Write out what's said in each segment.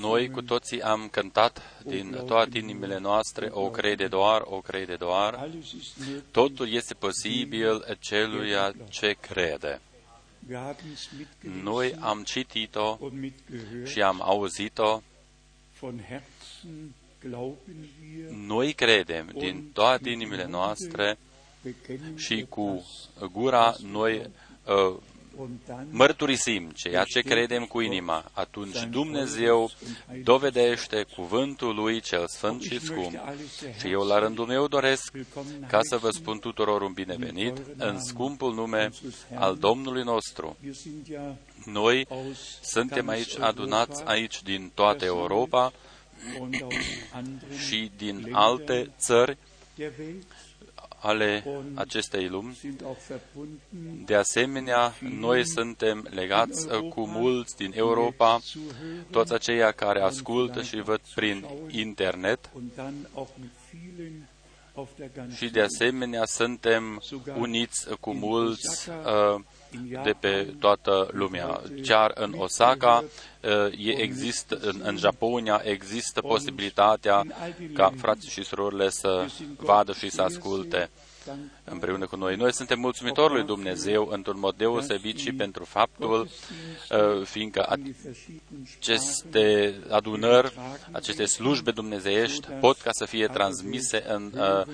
Noi cu toții am cântat din toate inimile noastre, o crede doar, o crede doar. Totul este posibil celuia ce crede. Noi am citit-o și am auzit-o. Noi credem din toate inimile noastre și cu gura noi uh, mărturisim ceea ce credem cu inima, atunci Dumnezeu dovedește cuvântul Lui cel Sfânt și Scump. Și eu, la rândul meu, doresc ca să vă spun tuturor un binevenit în scumpul nume al Domnului nostru. Noi suntem aici adunați aici din toată Europa și din alte țări ale acestei lumi. De asemenea, noi suntem legați cu mulți din Europa, toți aceia care ascultă și văd prin internet și de asemenea suntem uniți cu mulți uh, de pe toată lumea. Chiar în Osaka uh, există, în, în Japonia există posibilitatea ca frații și surorile să vadă și să asculte împreună cu noi. Noi suntem mulțumitori lui Dumnezeu într-un mod deosebit și pentru faptul, uh, fiindcă aceste adunări, aceste slujbe dumnezeiești pot ca să fie transmise în, uh,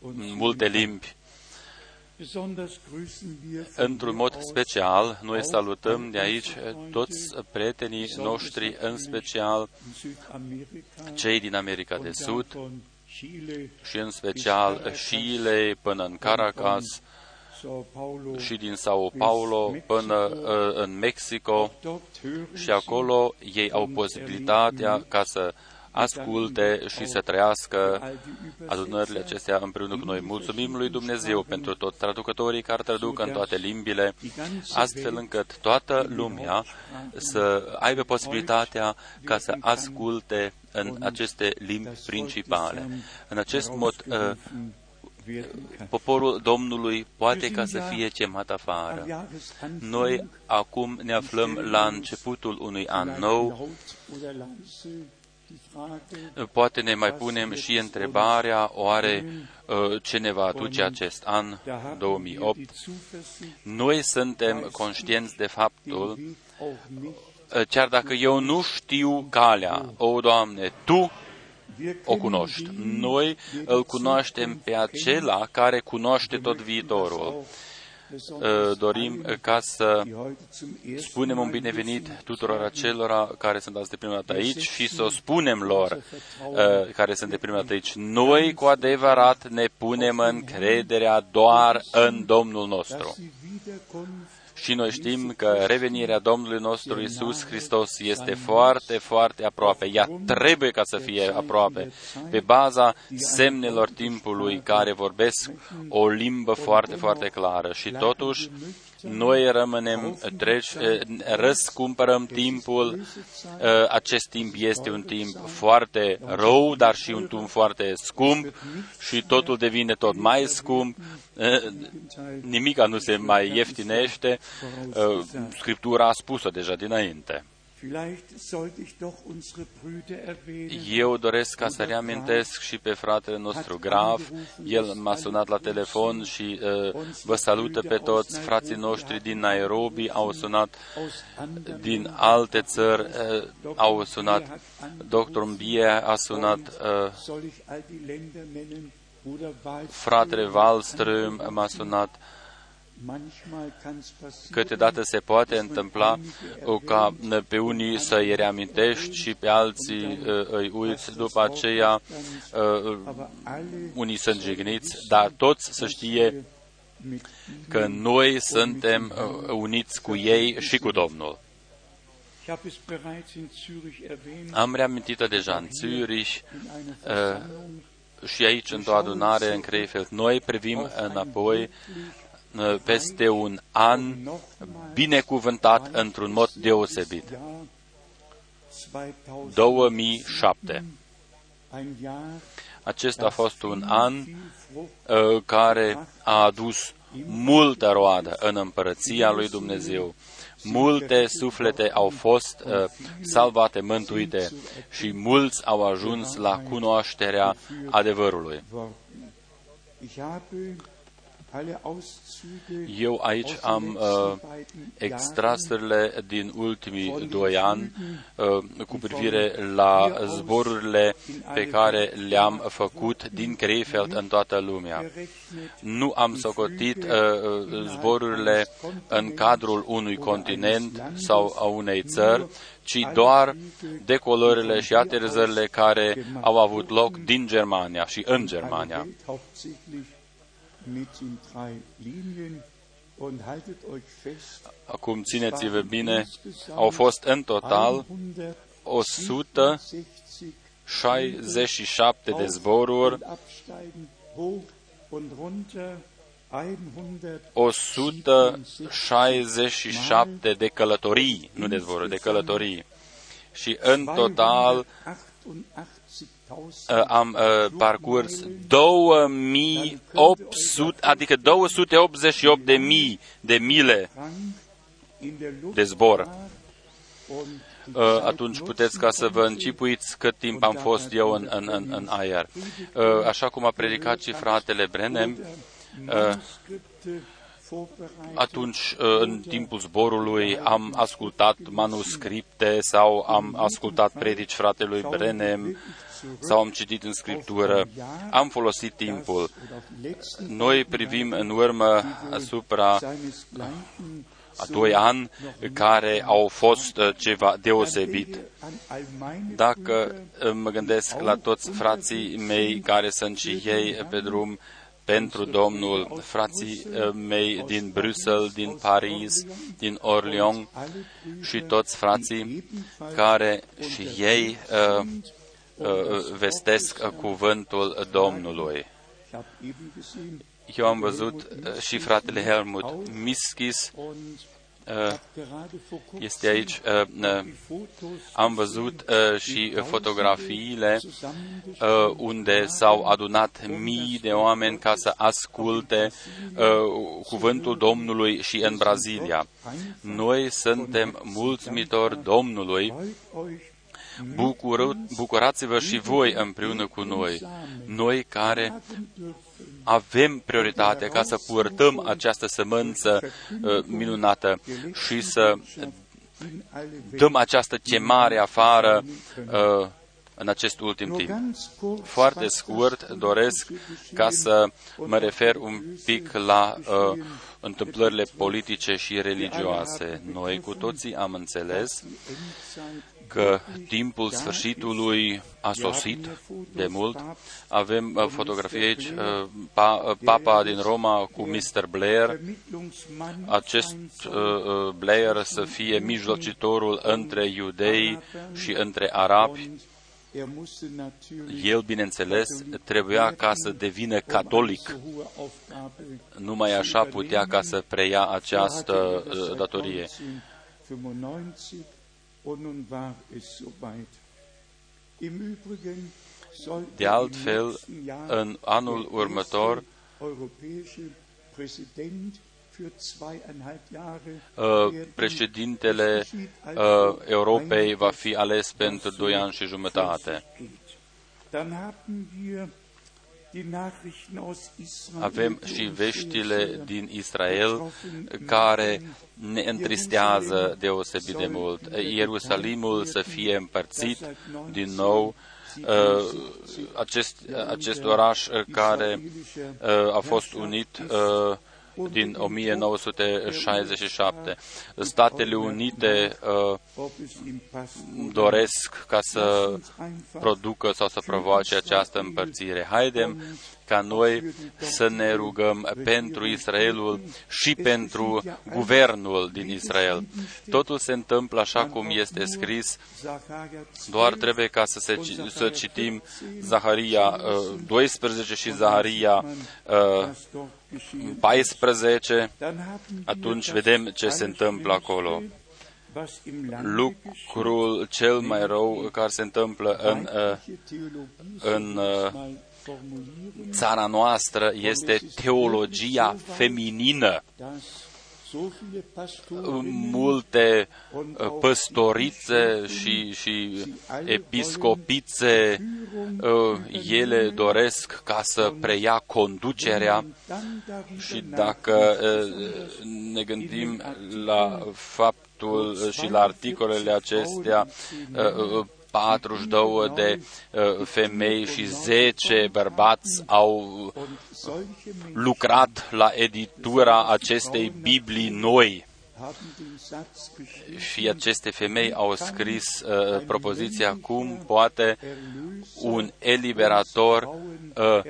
în multe limbi. Într-un mod special, noi salutăm de aici toți prietenii noștri, în special cei din America de Sud, și în special Chile până în Caracas și din Sao Paulo până uh, în Mexico și acolo ei au posibilitatea ca să asculte și să trăiască adunările acestea împreună cu noi. Mulțumim lui Dumnezeu pentru toți traducătorii care traduc în toate limbile, astfel încât toată lumea să aibă posibilitatea ca să asculte în aceste limbi principale. În acest mod, uh, poporul Domnului poate ca să fie chemat afară. Noi acum ne aflăm la începutul unui an nou Poate ne mai punem și întrebarea, oare uh, ce ne va aduce acest an 2008? Noi suntem conștienți de faptul, uh, chiar dacă eu nu știu calea, o, Doamne, Tu o cunoști. Noi îl cunoaștem pe acela care cunoaște tot viitorul. Uh, dorim ca să spunem un binevenit tuturor acelora care sunt azi de prima dată aici și să o spunem lor uh, care sunt de prima dată aici. Noi cu adevărat ne punem încrederea doar în Domnul nostru. Și noi știm că revenirea Domnului nostru Isus Hristos este foarte, foarte aproape. Ea trebuie ca să fie aproape, pe baza semnelor timpului care vorbesc o limbă foarte, foarte clară. Și totuși, noi rămânem treci, eh, răscumpărăm timpul. Eh, acest timp este un timp foarte rău, dar și un timp foarte scump și totul devine tot mai scump. Eh, nimica nu se mai ieftinește. Scriptura a spus-o deja dinainte. Eu doresc ca să reamintesc și pe fratele nostru Grav. El m-a sunat la telefon și uh, vă salută pe toți. Frații noștri din Nairobi au sunat, din alte țări uh, au sunat. Dr. Mbie a sunat. Uh, fratele Wallström m-a sunat. Uh, Câteodată se poate întâmpla ca pe unii să-i reamintești și pe alții uh, îi uiți, după aceea uh, unii sunt jigniți, dar toți să știe că noi suntem uh, uniți cu ei și cu Domnul. Am reamintit-o deja în Zürich și aici într-o adunare în Krefeld. Noi privim înapoi peste un an binecuvântat într-un mod deosebit. 2007. Acesta a fost un an uh, care a adus multă roadă în împărăția lui Dumnezeu. Multe suflete au fost uh, salvate, mântuite și mulți au ajuns la cunoașterea adevărului. Eu aici am uh, extrasurile din ultimii doi ani uh, cu privire la zborurile pe care le-am făcut din Krefeld în toată lumea. Nu am socotit uh, zborurile în cadrul unui continent sau a unei țări, ci doar decolările și aterizările care au avut loc din Germania și în Germania Acum țineți-vă bine, au fost în total 167 de zboruri, 167 de călătorii, nu de zboruri, de călătorii. Și în total Uh, am uh, parcurs 2800, adică 288 de mii de mile de zbor. Uh, atunci puteți ca să vă încipuiți cât timp am fost eu în, în, în, în aer. Așa cum a predicat și fratele Brenem, atunci, în timpul zborului, am ascultat manuscripte sau am ascultat predici fratelui Brenem sau am citit în Scriptură, am folosit timpul. Noi privim în urmă asupra a doi ani care au fost uh, ceva deosebit. Dacă uh, mă gândesc la toți frații mei care sunt și ei pe drum pentru Domnul, frații uh, mei din Bruxelles, din Paris, din Orléans și toți frații care și ei uh, Uh, vestesc cuvântul Domnului. Eu am văzut uh, și fratele Helmut Miskis uh, este aici. Am văzut și fotografiile unde s-au adunat mii de oameni ca să asculte cuvântul Domnului și în Brazilia. Noi suntem mulțumitori Domnului bucurați-vă și voi împreună cu noi, noi care avem prioritatea ca să purtăm această sămânță uh, minunată și să dăm această chemare afară uh, în acest ultim timp. Foarte scurt doresc ca să mă refer un pic la uh, întâmplările politice și religioase. Noi cu toții am înțeles că timpul sfârșitului a sosit de mult. Avem uh, fotografii aici, uh, pa, uh, papa din Roma cu Mr. Blair, acest Blair să fie mijlocitorul între iudei și între arabi. El, bineînțeles, trebuia ca să devină catolic. Numai așa putea ca să preia această datorie. De altfel, în anul următor, uh, președintele uh, Europei va fi ales pentru doi ani și jumătate. Avem și veștile din Israel care ne întristează deosebit de mult. Ierusalimul să fie împărțit din nou, uh, acest, acest oraș care uh, a fost unit uh, din 1967. Statele Unite uh, doresc ca să producă sau să provoace această împărțire. Haidem ca noi să ne rugăm pentru Israelul și pentru guvernul din Israel. Totul se întâmplă așa cum este scris, doar trebuie ca să, se, să citim Zaharia 12 uh, și Zaharia 14, uh, atunci vedem ce se întâmplă acolo. Lucrul cel mai rău care se întâmplă în, uh, în țara noastră este teologia feminină. Multe uh, păstorițe și, și episcopițe, uh, ele doresc ca să preia conducerea și dacă uh, ne gândim la faptul și la articolele acestea, 42 de uh, femei și 10 bărbați au lucrat la editura acestei Biblii noi. Și aceste femei au scris uh, propoziția cum poate un eliberator uh,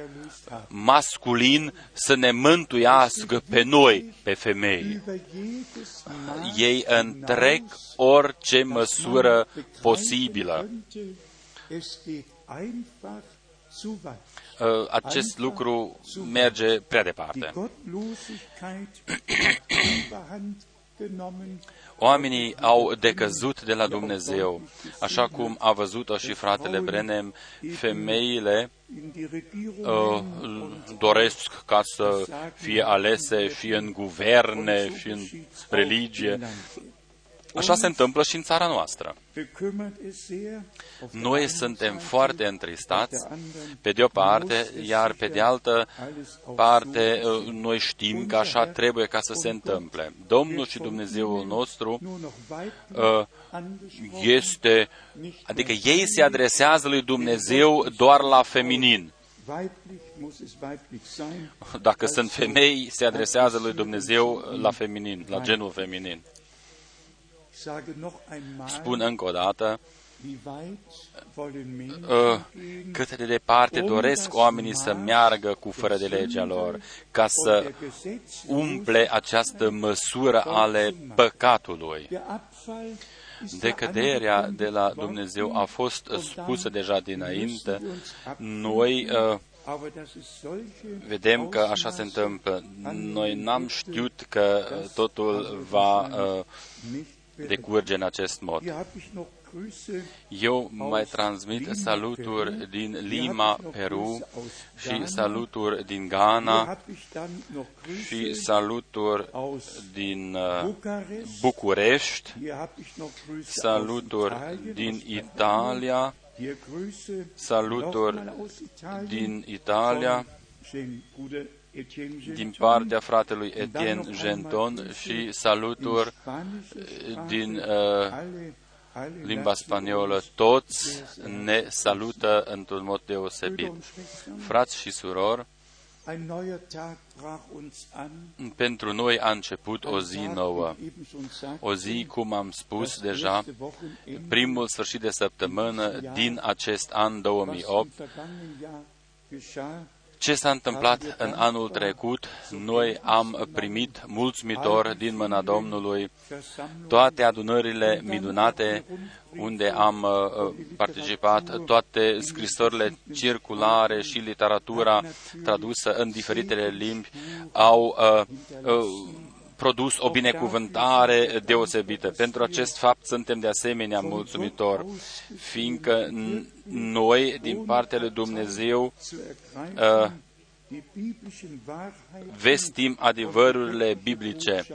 masculin să ne mântuiască pe noi, pe femei. Ei întrec orice măsură posibilă. Uh, acest lucru merge prea departe. Oamenii au decăzut de la Dumnezeu, așa cum a văzut-o și fratele Brenem, femeile uh, doresc ca să fie alese fie în guverne, fie în religie, Așa se întâmplă și în țara noastră. Noi suntem foarte întristați, pe de o parte, iar pe de altă parte, uh, noi știm că așa trebuie ca să se întâmple. Domnul și Dumnezeul nostru uh, este, adică ei se adresează lui Dumnezeu doar la feminin. Dacă sunt femei, se adresează lui Dumnezeu la feminin, la genul feminin. Spun încă o dată, uh, cât de departe doresc oamenii să meargă cu fără de legea lor, ca să umple această măsură ale păcatului. Decăderea de la Dumnezeu a fost spusă deja dinainte. Noi uh, vedem că așa se întâmplă. Noi n-am știut că totul va uh, decurge în acest mod. Eu mai transmit saluturi din Lima, Peru și saluturi din Ghana și saluturi din uh, București, saluturi din Italia, saluturi din Italia, din partea fratelui Etienne Genton și saluturi din uh, limba spaniolă. Toți ne salută într-un mod deosebit. Frați și surori, pentru noi a început o zi nouă. O zi, cum am spus deja, primul sfârșit de săptămână din acest an 2008, ce s-a întâmplat în anul trecut? Noi am primit mulțumitor din mâna Domnului toate adunările minunate unde am uh, participat, toate scrisorile circulare și literatura tradusă în diferitele limbi au uh, uh, produs o binecuvântare deosebită. Pentru acest fapt suntem de asemenea mulțumitori, fiindcă noi, din partea lui Dumnezeu, uh, vestim adevărurile biblice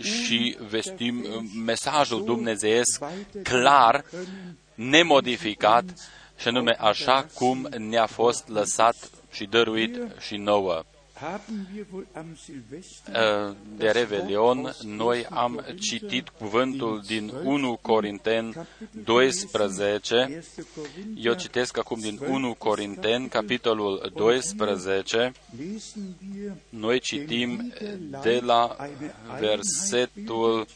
și vestim mesajul dumnezeiesc clar, nemodificat, și anume așa cum ne-a fost lăsat și dăruit și nouă. Ă, de Revelion, noi am citit cuvântul din 1 Corinten 12. Eu citesc acum din 1 Corinten, capitolul 12. Noi citim de la versetul Uh,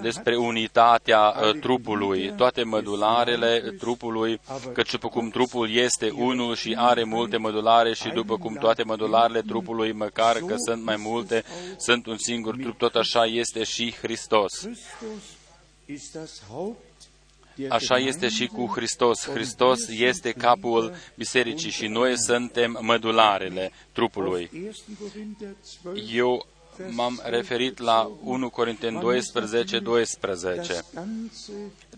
despre unitatea uh, trupului, toate mădularele trupului, căci după cum trupul este unul și are multe mădulare și după cum toate mădularele trupului, măcar că sunt mai multe, sunt un singur trup, tot așa este și Hristos. Așa este și cu Hristos. Hristos este capul bisericii și noi suntem mădularele trupului. Eu m-am referit la 1 Corinteni 12, 12.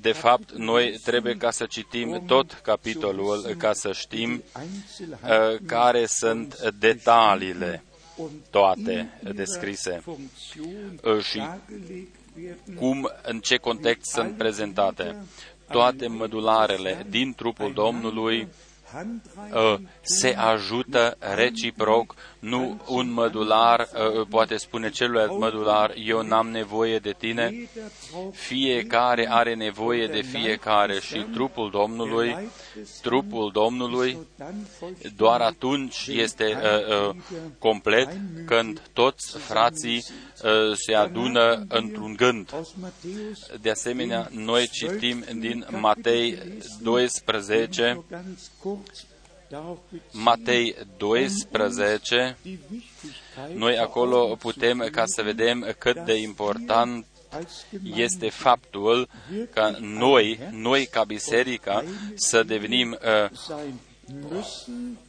De fapt, noi trebuie ca să citim tot capitolul ca să știm uh, care sunt detaliile toate descrise uh, și cum, în ce context sunt prezentate. Toate mădularele din trupul Domnului Uh, se ajută reciproc, nu un mădular uh, poate spune celuilalt mădular, eu n-am nevoie de tine, fiecare are nevoie de fiecare și trupul Domnului, trupul Domnului doar atunci este uh, uh, complet când toți frații uh, se adună într-un gând. De asemenea, noi citim din Matei 12, Matei 12, noi acolo putem ca să vedem cât de important este faptul că noi, noi ca biserica, să devenim uh,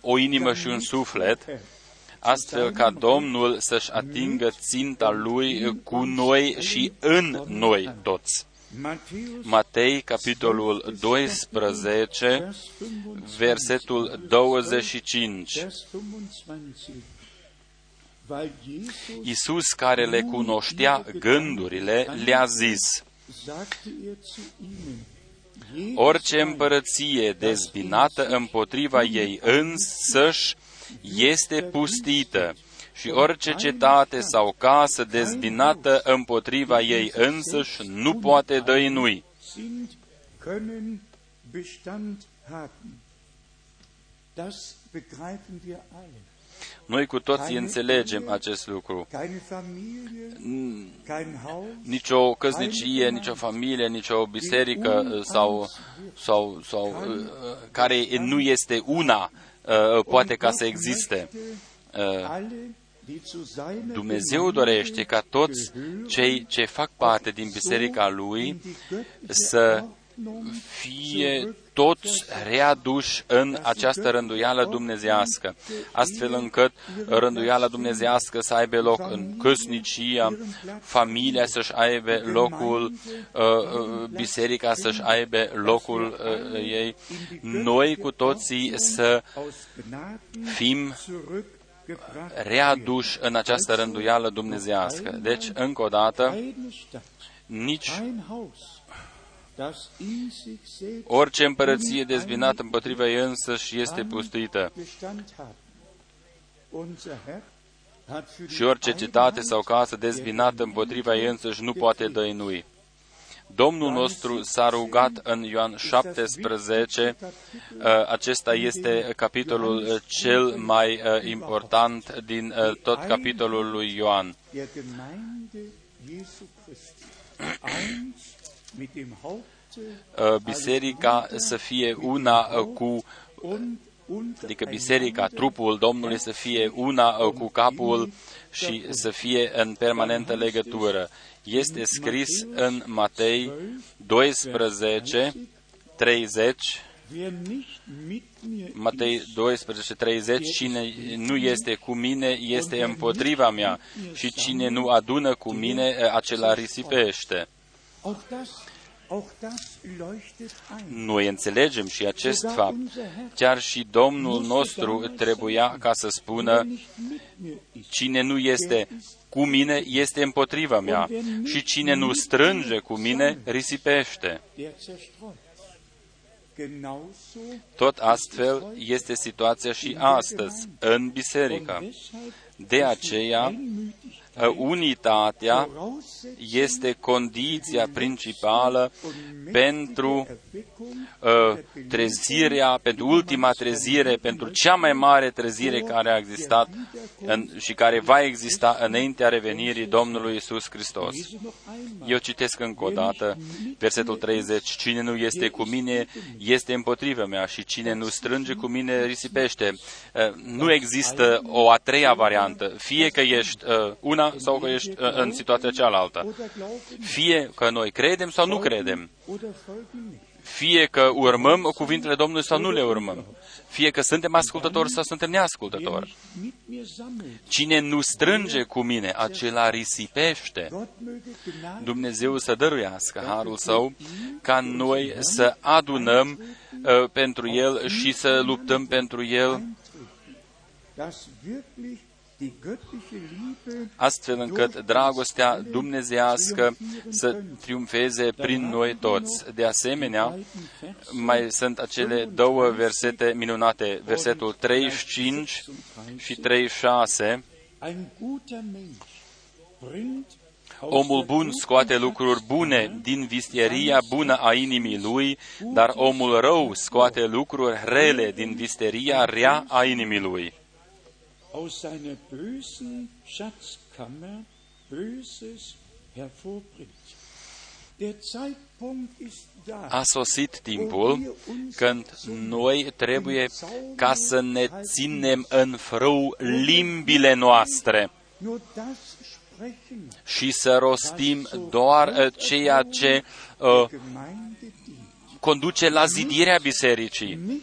o inimă și un suflet, astfel ca Domnul să-și atingă ținta Lui cu noi și în noi toți. Matei, capitolul 12, versetul 25. Iisus, care le cunoștea gândurile, le-a zis, Orice împărăție dezbinată împotriva ei însăși este pustită și orice cetate sau casă dezbinată împotriva ei însăși nu poate dăinui. Noi cu toții înțelegem acest lucru. Nici o căsnicie, nici o familie, nici o biserică sau, sau, sau uh, care nu este una uh, poate ca să existe. Uh, Dumnezeu dorește ca toți cei ce fac parte din biserica Lui să fie toți readuși în această rânduială dumnezească, astfel încât rânduiala dumnezească să aibă loc în căsnicia, familia să-și aibă locul, uh, uh, biserica să-și aibă locul uh, ei, noi cu toții să fim readuși în această rânduială dumnezească. Deci, încă o dată, nici orice împărăție dezbinată împotriva ei însăși este pustită. Și orice cetate sau casă dezbinată împotriva ei însăși nu poate dăinui. Domnul nostru s-a rugat în Ioan 17, uh, acesta este capitolul cel mai uh, important din uh, tot capitolul lui Ioan. Biserica să fie una cu adică biserica, trupul Domnului să fie una cu capul și să fie în permanentă legătură. Este scris în Matei 12, 30, Matei 12, 30, cine nu este cu mine este împotriva mea. și cine nu adună cu mine, acela risipește. Noi înțelegem și acest fapt. Chiar și Domnul nostru trebuia ca să spună, cine nu este cu mine este împotriva mea și cine nu strânge cu mine risipește. Tot astfel este situația și astăzi în biserică. De aceea, unitatea este condiția principală pentru uh, trezirea, pentru ultima trezire, pentru cea mai mare trezire care a existat în, și care va exista înaintea revenirii Domnului Isus Hristos. Eu citesc încă o dată versetul 30. Cine nu este cu mine este împotriva mea și cine nu strânge cu mine risipește. Uh, nu există o a treia variantă. Fie că ești uh, una sau că ești uh, în situația cealaltă. Fie că noi credem sau nu credem Fie că urmăm cuvintele Domnului sau nu le urmăm. Fie că suntem ascultători sau suntem neascultători. Cine nu strânge cu mine, acela risipește. Dumnezeu să dăruiască harul său ca noi să adunăm uh, pentru el și să luptăm pentru el astfel încât dragostea dumnezească să triumfeze prin noi toți. De asemenea, mai sunt acele două versete minunate, versetul 35 și 36. Omul bun scoate lucruri bune din visteria bună a inimii lui, dar omul rău scoate lucruri rele din visteria rea a inimii lui aus seiner bösen Schatzkammer Böses hervorbringt. Der Zeitpunkt ist da, a sosit timpul când noi trebuie ca să ne ținem în frâu limbile noastre și să rostim doar uh, ceea ce uh, conduce la zidirea bisericii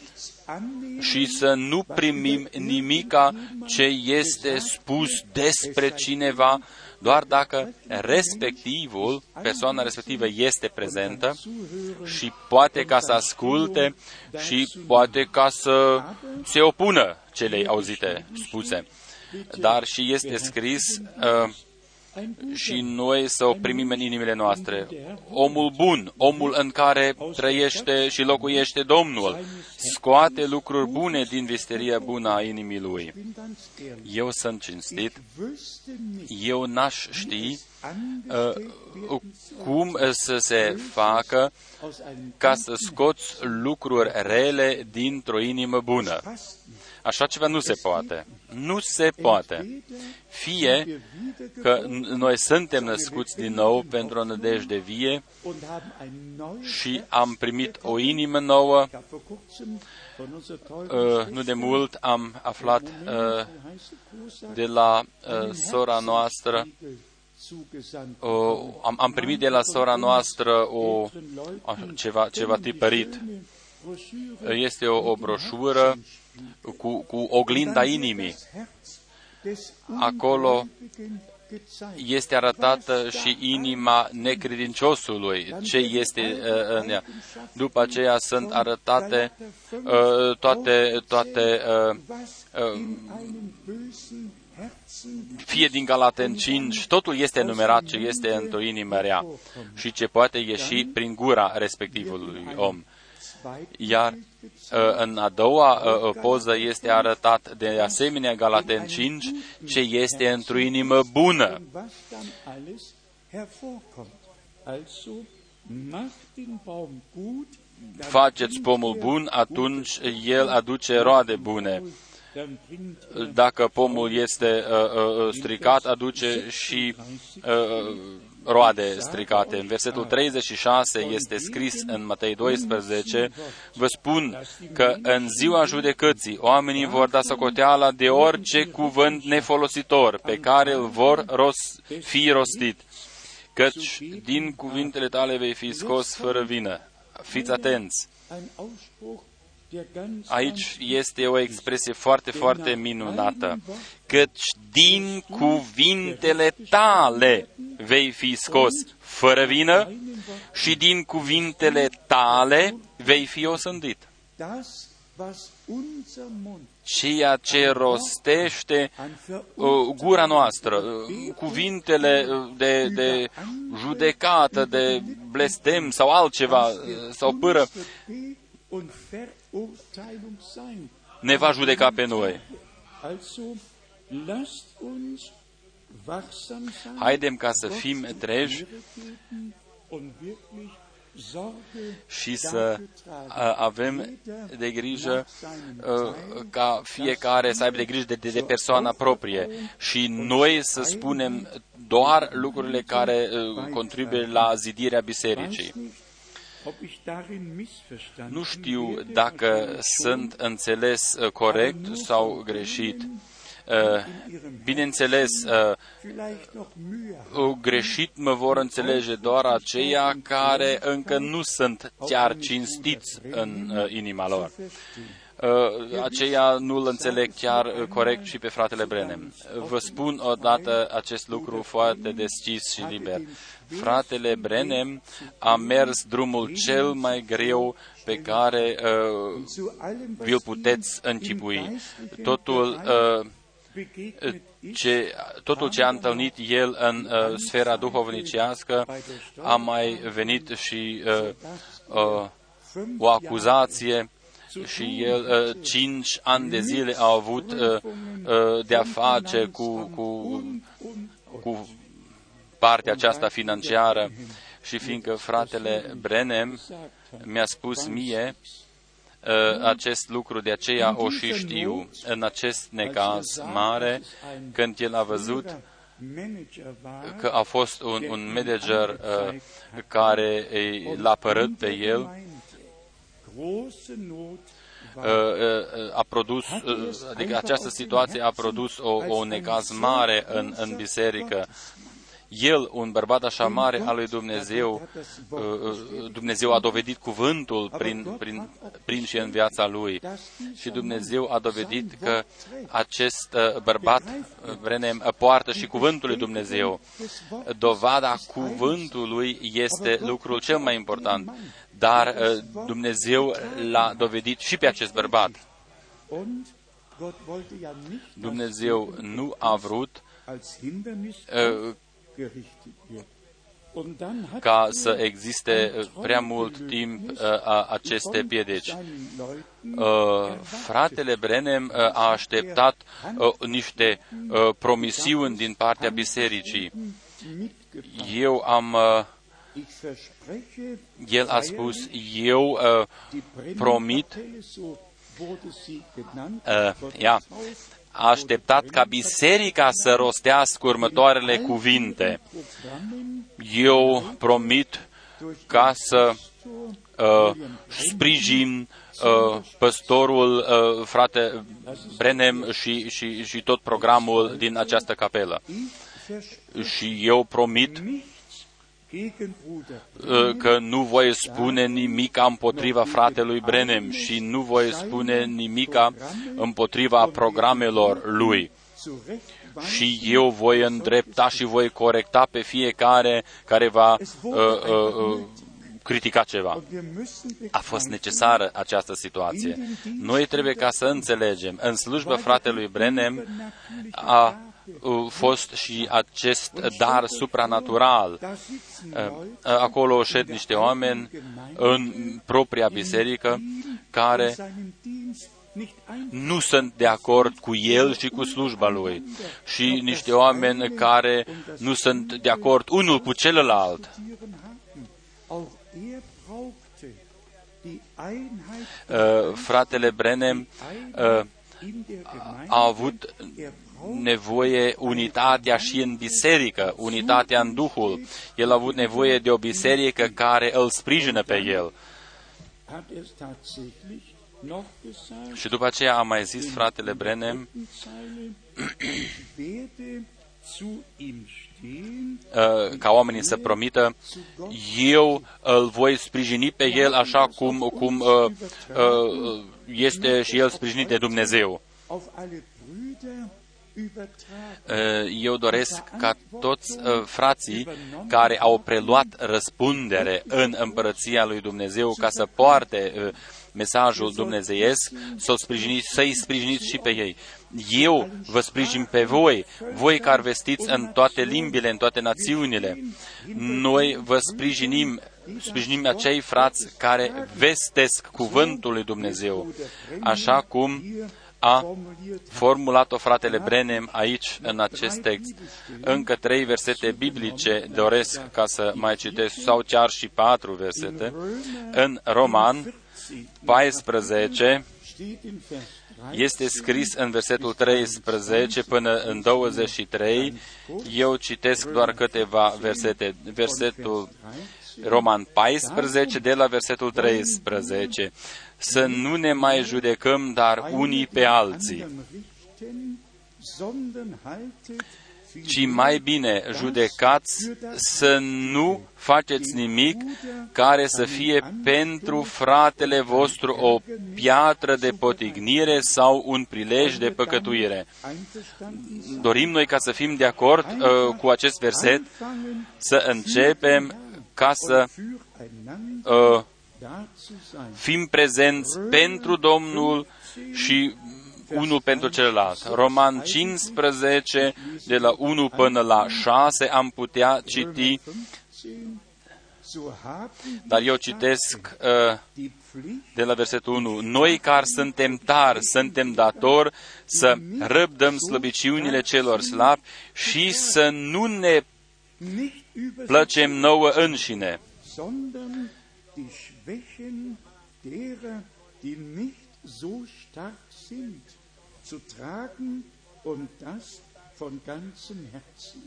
și să nu primim nimica ce este spus despre cineva, doar dacă respectivul, persoana respectivă este prezentă și poate ca să asculte și poate ca să se opună celei auzite spuse. Dar și este scris uh, și noi să o primim în inimile noastre. Omul bun, omul în care trăiește și locuiește Domnul, scoate lucruri bune din visteria bună a inimii lui. Eu sunt cinstit, eu n-aș ști uh, cum să se facă ca să scoți lucruri rele dintr-o inimă bună. Așa ceva nu se poate. Nu se poate. Fie că noi suntem născuți din nou pentru o nădejde vie și am primit o inimă nouă. Uh, nu de mult am aflat uh, de la uh, sora noastră uh, am, am primit de la sora noastră o, ceva, ceva tipărit. Este o, o broșură cu, cu oglinda inimii. Acolo este arătată și inima necredinciosului, ce este uh, în ea. După aceea sunt arătate uh, toate, toate uh, uh, fie din Galaten 5, totul este enumerat ce este într-o inimă rea și ce poate ieși prin gura respectivului om. Iar uh, în a doua uh, uh, poză este arătat de asemenea Galaten 5 ce este într-o inimă bună. Faceți pomul bun, atunci el aduce roade bune. Dacă pomul este uh, uh, stricat, aduce și uh, roade stricate. În versetul 36 este scris în Matei 12, vă spun că în ziua judecății oamenii vor da socoteala de orice cuvânt nefolositor pe care îl vor ros- fi rostit, căci din cuvintele tale vei fi scos fără vină. Fiți atenți! Aici este o expresie foarte, foarte minunată. Căci din cuvintele tale vei fi scos fără vină și din cuvintele tale vei fi osândit. Ceea ce rostește uh, gura noastră, uh, cuvintele uh, de, de judecată, de blestem sau altceva, uh, sau pără, ne va judeca pe noi. Haidem ca să fim treji și să avem de grijă ca fiecare să aibă de grijă de, de, de persoana proprie și noi să spunem doar lucrurile care contribuie la zidirea bisericii. Nu știu dacă sunt înțeles uh, corect sau greșit, Bineînțeles, greșit mă vor înțelege doar aceia care încă nu sunt chiar cinstiți în inima lor. Aceia nu-l înțeleg chiar corect și pe fratele Brenem. Vă spun odată acest lucru foarte deschis și liber. Fratele Brenem a mers drumul cel mai greu pe care uh, vi-l puteți închipui. Totul uh, ce, totul ce a întâlnit el în uh, sfera duhovnicească a mai venit și uh, uh, o acuzație și el uh, cinci ani de zile a avut uh, uh, de a face cu, cu, cu partea aceasta financiară și fiindcă fratele Brenem mi-a spus mie uh, acest lucru, de aceea o și știu. În acest necaz mare, când el a văzut că a fost un, un manager uh, care l-a părât pe el, uh, a produs, adică această situație a produs o, o necaz mare în, în biserică el, un bărbat așa mare al lui Dumnezeu, uh, uh, Dumnezeu a dovedit cuvântul prin, prin, prin și în viața lui. Și Dumnezeu a dovedit că acest uh, bărbat, Brenem, poartă și cuvântul lui Dumnezeu. Dovada cuvântului este lucrul cel mai important. Dar Dumnezeu l-a dovedit și pe acest bărbat. Dumnezeu nu a vrut ca să existe uh, prea mult timp uh, aceste piedici. Uh, fratele Brenem a așteptat niște promisiuni din partea bisericii. Eu am el a spus, eu uh, promit, uh, ia, a așteptat ca biserica să rostească următoarele cuvinte. Eu promit ca să uh, sprijin uh, păstorul, uh, frate Brenem și, și, și tot programul din această capelă. Și eu promit Ă, că nu voi spune nimic împotriva fratelui Brenem și nu voi spune nimic împotriva programelor lui. Și eu voi îndrepta și voi corecta pe fiecare care va uh, uh, uh, critica ceva. A fost necesară această situație. Noi trebuie ca să înțelegem. În slujba fratelui Brenem a fost și acest dar supranatural. Acolo șed niște oameni în propria biserică care nu sunt de acord cu el și cu slujba lui. Și niște oameni care nu sunt de acord unul cu celălalt. Uh, fratele Brenem uh, a avut nevoie unitatea și în biserică, unitatea în Duhul. El a avut nevoie de o biserică care îl sprijină pe el. Și după aceea a mai zis fratele Brenem, uh, ca oamenii să promită, eu îl voi sprijini pe el așa cum, cum uh, uh, este și el sprijinit de Dumnezeu. Eh, eu doresc ca toți eh, frații care au preluat răspundere în împărăția lui Dumnezeu ca să poarte eh, mesajul dumnezeiesc, să-i sprijiniți, să sprijiniți și pe ei. Eu vă sprijin pe voi, voi care vestiți în toate limbile, în toate națiunile. Noi vă sprijinim sprijinim acei frați care vestesc cuvântul lui Dumnezeu, așa cum a formulat-o fratele Brenem aici, în acest text. Încă trei versete biblice doresc ca să mai citesc, sau chiar și patru versete. În Roman 14 este scris în versetul 13 până în 23. Eu citesc doar câteva versete. Versetul Roman 14, de la versetul 13 să nu ne mai judecăm, dar unii pe alții. ci mai bine judecați să nu faceți nimic care să fie pentru fratele vostru o piatră de potignire sau un prilej de păcătuire. Dorim noi ca să fim de acord uh, cu acest verset, să începem ca să uh, fim prezenți pentru Domnul și unul pentru celălalt. Roman 15, de la 1 până la 6, am putea citi, dar eu citesc uh, de la versetul 1. Noi care suntem tari, suntem datori să răbdăm slăbiciunile celor slabi și să nu ne plăcem nouă înșine. Sind zu tragen und das von ganzem Herzen.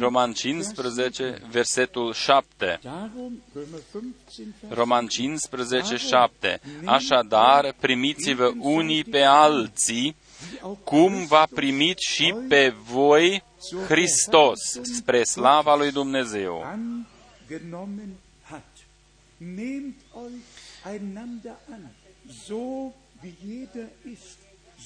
Roman 15, versetul 7. Roman 15, 7. Așadar, primiți-vă unii pe alții, cum v-a primit și pe voi Hristos, spre slava lui Dumnezeu. Nehmt euch einander an, so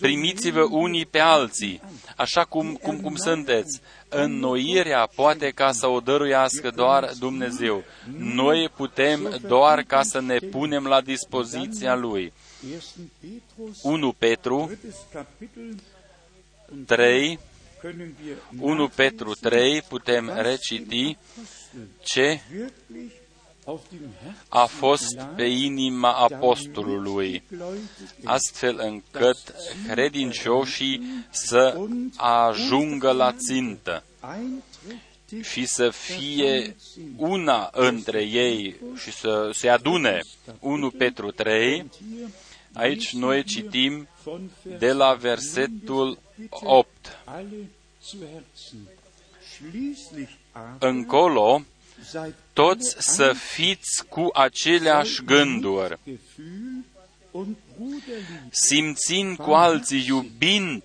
Primiți-vă unii pe alții, așa cum, cum, cum sunteți. Înnoirea poate ca să o dăruiască doar Dumnezeu. Noi putem doar ca să ne punem la dispoziția Lui. 1 Petru 3 1 Petru 3 putem reciti ce a fost pe inima apostolului, astfel încât credincioșii să ajungă la țintă și să fie una între ei și să se adune 1 Petru 3. Aici noi citim de la versetul 8. Încolo, toți să fiți cu aceleași gânduri, simțind cu alții, iubind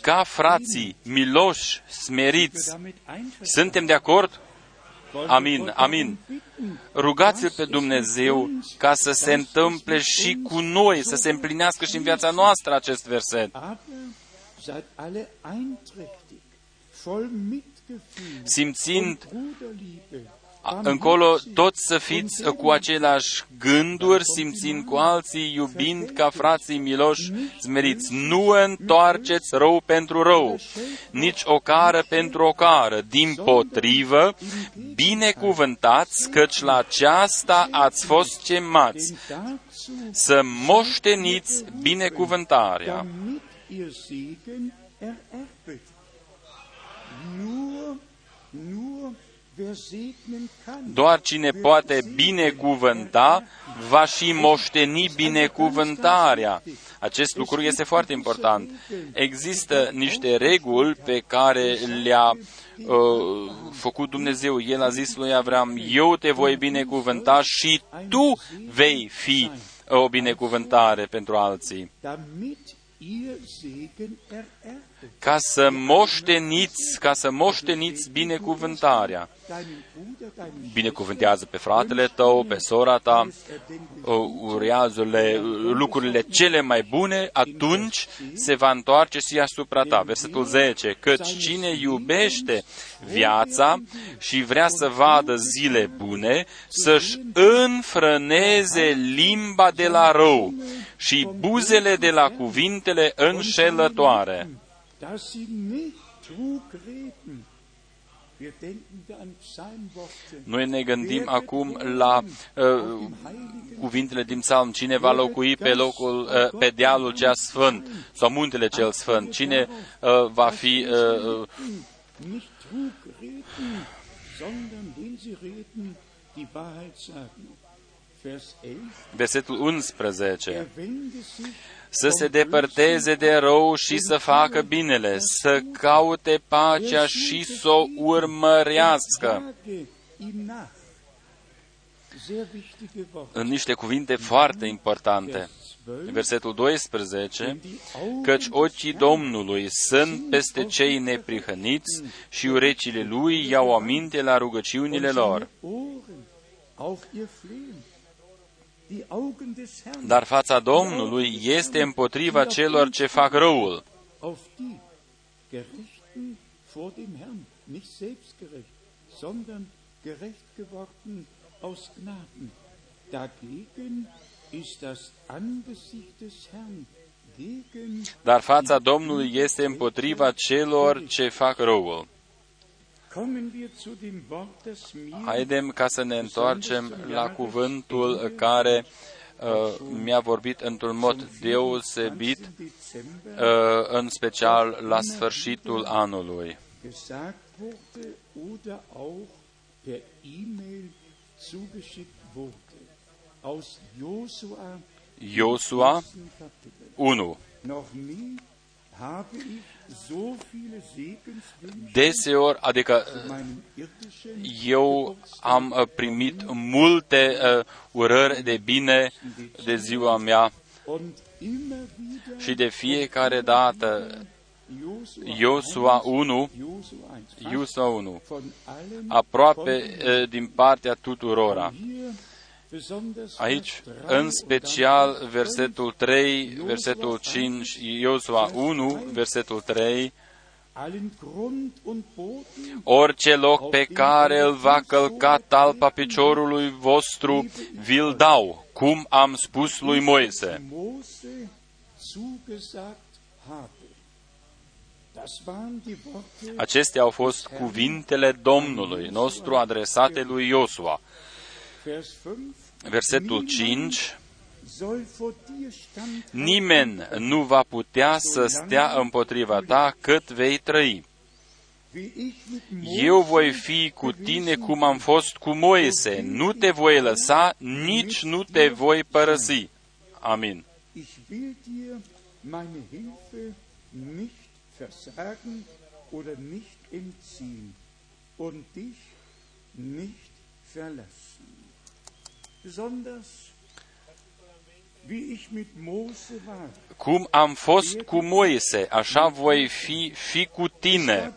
ca frații, miloși, smeriți. Suntem de acord? Amin, amin. Rugați-L pe Dumnezeu ca să se întâmple și cu noi, să se împlinească și în viața noastră acest verset. Simțind încolo toți să fiți cu aceleași gânduri, simțind cu alții, iubind ca frații miloși, smeriți. Nu întoarceți rău pentru rău, nici o cară pentru o cară. Din potrivă, binecuvântați, căci la aceasta ați fost chemați, să moșteniți binecuvântarea. Nur, nur doar cine poate binecuvânta va și moșteni binecuvântarea. Acest lucru este foarte important. Există niște reguli pe care le-a uh, făcut Dumnezeu. El a zis lui Avram, eu te voi binecuvânta și tu vei fi o binecuvântare pentru alții ca să moșteniți, ca să moșteniți binecuvântarea. Binecuvântează pe fratele tău, pe sora ta, urează-le lucrurile cele mai bune, atunci se va întoarce și asupra ta. Versetul 10. Căci cine iubește viața și vrea să vadă zile bune, să-și înfrâneze limba de la rău și buzele de la cuvintele înșelătoare dass sie nicht Trug reden. Noi ne gândim acum la uh, cuvintele din psalm. Cine va locui pe, locul, uh, pe dealul cea sfânt sau muntele cel sfânt? Cine uh, va fi... Uh, uh, Versetul 11 să se depărteze de rău și să facă binele, să caute pacea și să o urmărească. În niște cuvinte foarte importante. versetul 12, căci ochii Domnului sunt peste cei neprihăniți și urecile Lui iau aminte la rugăciunile lor. Dar fața Domnului este împotriva celor ce fac răul. sondern gerecht geworden aus Gnaden. Dagegen ist das Angesicht des Herrn dar fața Domnului este împotriva celor ce fac răul. Haidem ca să ne întoarcem la cuvântul care uh, mi-a vorbit într-un mod deosebit, uh, în special la sfârșitul anului. Josua 1 Deseori, adică eu am uh, primit multe uh, urări de bine de ziua mea și de fiecare dată Iosua 1, Iosua 1, aproape uh, din partea tuturora. Aici, în special, versetul 3, versetul 5, Iosua 1, versetul 3, Orice loc pe care îl va călca talpa piciorului vostru, vi-l dau, cum am spus lui Moise. Acestea au fost cuvintele Domnului nostru adresate lui Iosua. Versetul 5 Nimeni nu va putea să stea împotriva ta cât vei trăi. Eu voi fi cu tine cum am fost cu Moise, nu te voi lăsa, nici nu te voi părăsi. Amin. oder nicht entziehen und dich nicht verlassen. Cum am fost cu Moise, așa voi fi și cu tine.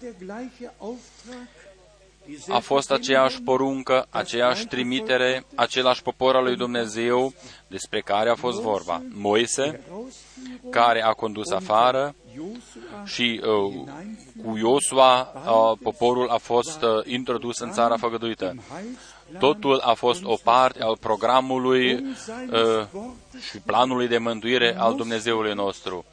A fost aceeași poruncă, aceeași trimitere, același popor al lui Dumnezeu despre care a fost vorba. Moise, care a condus afară și uh, cu Iosua uh, poporul a fost uh, introdus în țara făgăduită. Totul a fost o parte al programului uh, și planului de mântuire al Dumnezeului nostru.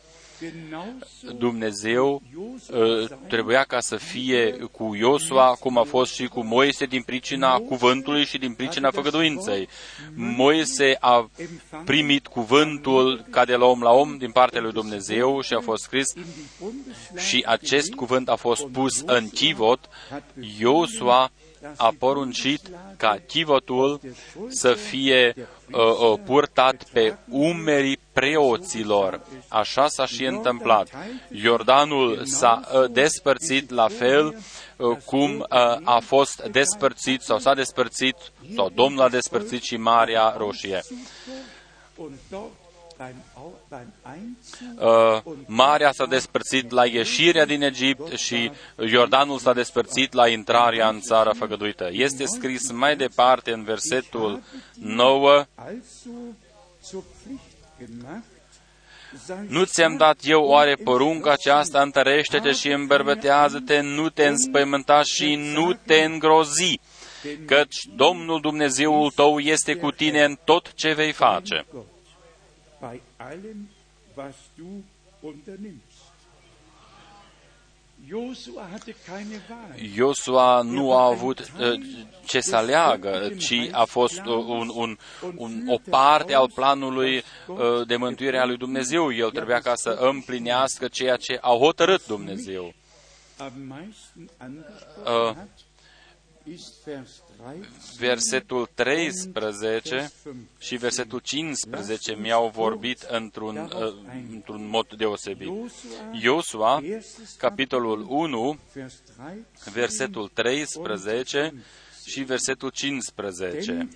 Dumnezeu uh, trebuia ca să fie cu Iosua, cum a fost și cu Moise din pricina cuvântului și din pricina făgăduinței. Moise a primit cuvântul ca de la om la om din partea lui Dumnezeu și a fost scris și acest cuvânt a fost pus în chivot. Iosua a poruncit ca chivotul să fie uh, uh, purtat pe umerii preoților. Așa s-a și întâmplat. Iordanul s-a uh, despărțit la fel uh, cum uh, a fost despărțit sau s-a despărțit sau Domnul a despărțit și Marea Roșie. Uh, Marea s-a despărțit la ieșirea din Egipt și Iordanul s-a despărțit la intrarea în țara făgăduită. Este scris mai departe în versetul 9, nu ți-am dat eu oare porunca aceasta, întărește-te și îmbărbătează-te, nu te înspăimânta și nu te îngrozi, căci Domnul Dumnezeul tău este cu tine în tot ce vei face Iosua nu a avut uh, ce să aleagă, ci a fost un, un, un, o parte al planului uh, de mântuire a lui Dumnezeu. El trebuia ca să împlinească ceea ce a hotărât Dumnezeu. Uh, versetul 13 și versetul 15 mi-au vorbit într-un, uh, într-un mod deosebit. Iosua, capitolul 1, versetul 13 și versetul 15.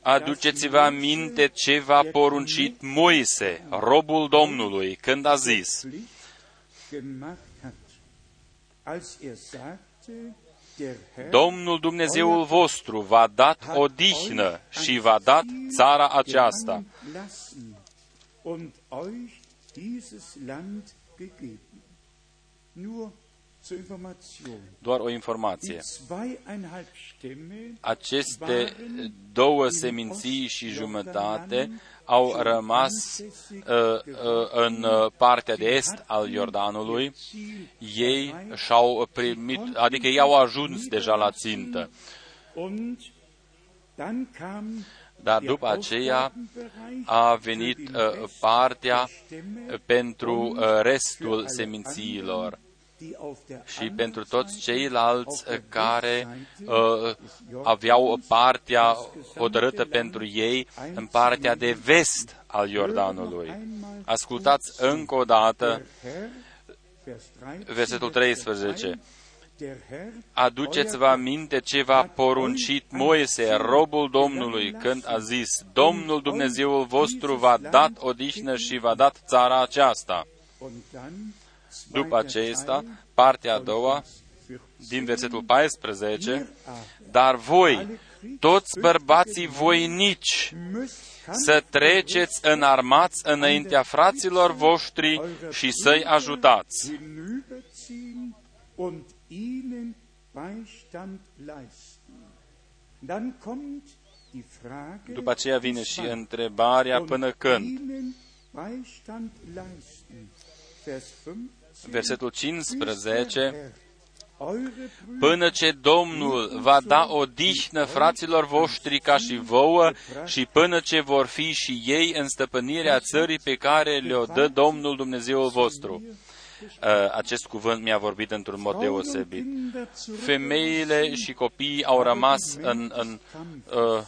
Aduceți-vă aminte ce v-a poruncit Moise, robul Domnului, când a zis, Domnul Dumnezeul vostru v-a dat odihnă și v-a dat țara aceasta. Doar o informație. Aceste două seminții și jumătate au rămas uh, uh, în partea de est al Iordanului. Ei și-au primit, adică ei au ajuns deja la țintă. Dar după aceea a venit uh, partea pentru uh, restul semințiilor și pentru toți ceilalți care uh, aveau partea hotărâtă pentru ei în partea de vest al Iordanului. Ascultați încă o dată versetul 13. Aduceți-vă aminte ce v-a poruncit Moise, robul Domnului, când a zis, Domnul Dumnezeul vostru v-a dat odihnă și v-a dat țara aceasta. După aceasta, partea a doua, din versetul 14, dar voi, toți bărbații voinici, să treceți în armați înaintea fraților voștri și să-i ajutați. După aceea vine și întrebarea până când versetul 15, până ce Domnul va da o dihnă fraților voștri ca și vouă și până ce vor fi și ei în stăpânirea țării pe care le-o dă Domnul Dumnezeul vostru. Uh, acest cuvânt mi-a vorbit într-un mod deosebit. Femeile și copiii au rămas în, în uh,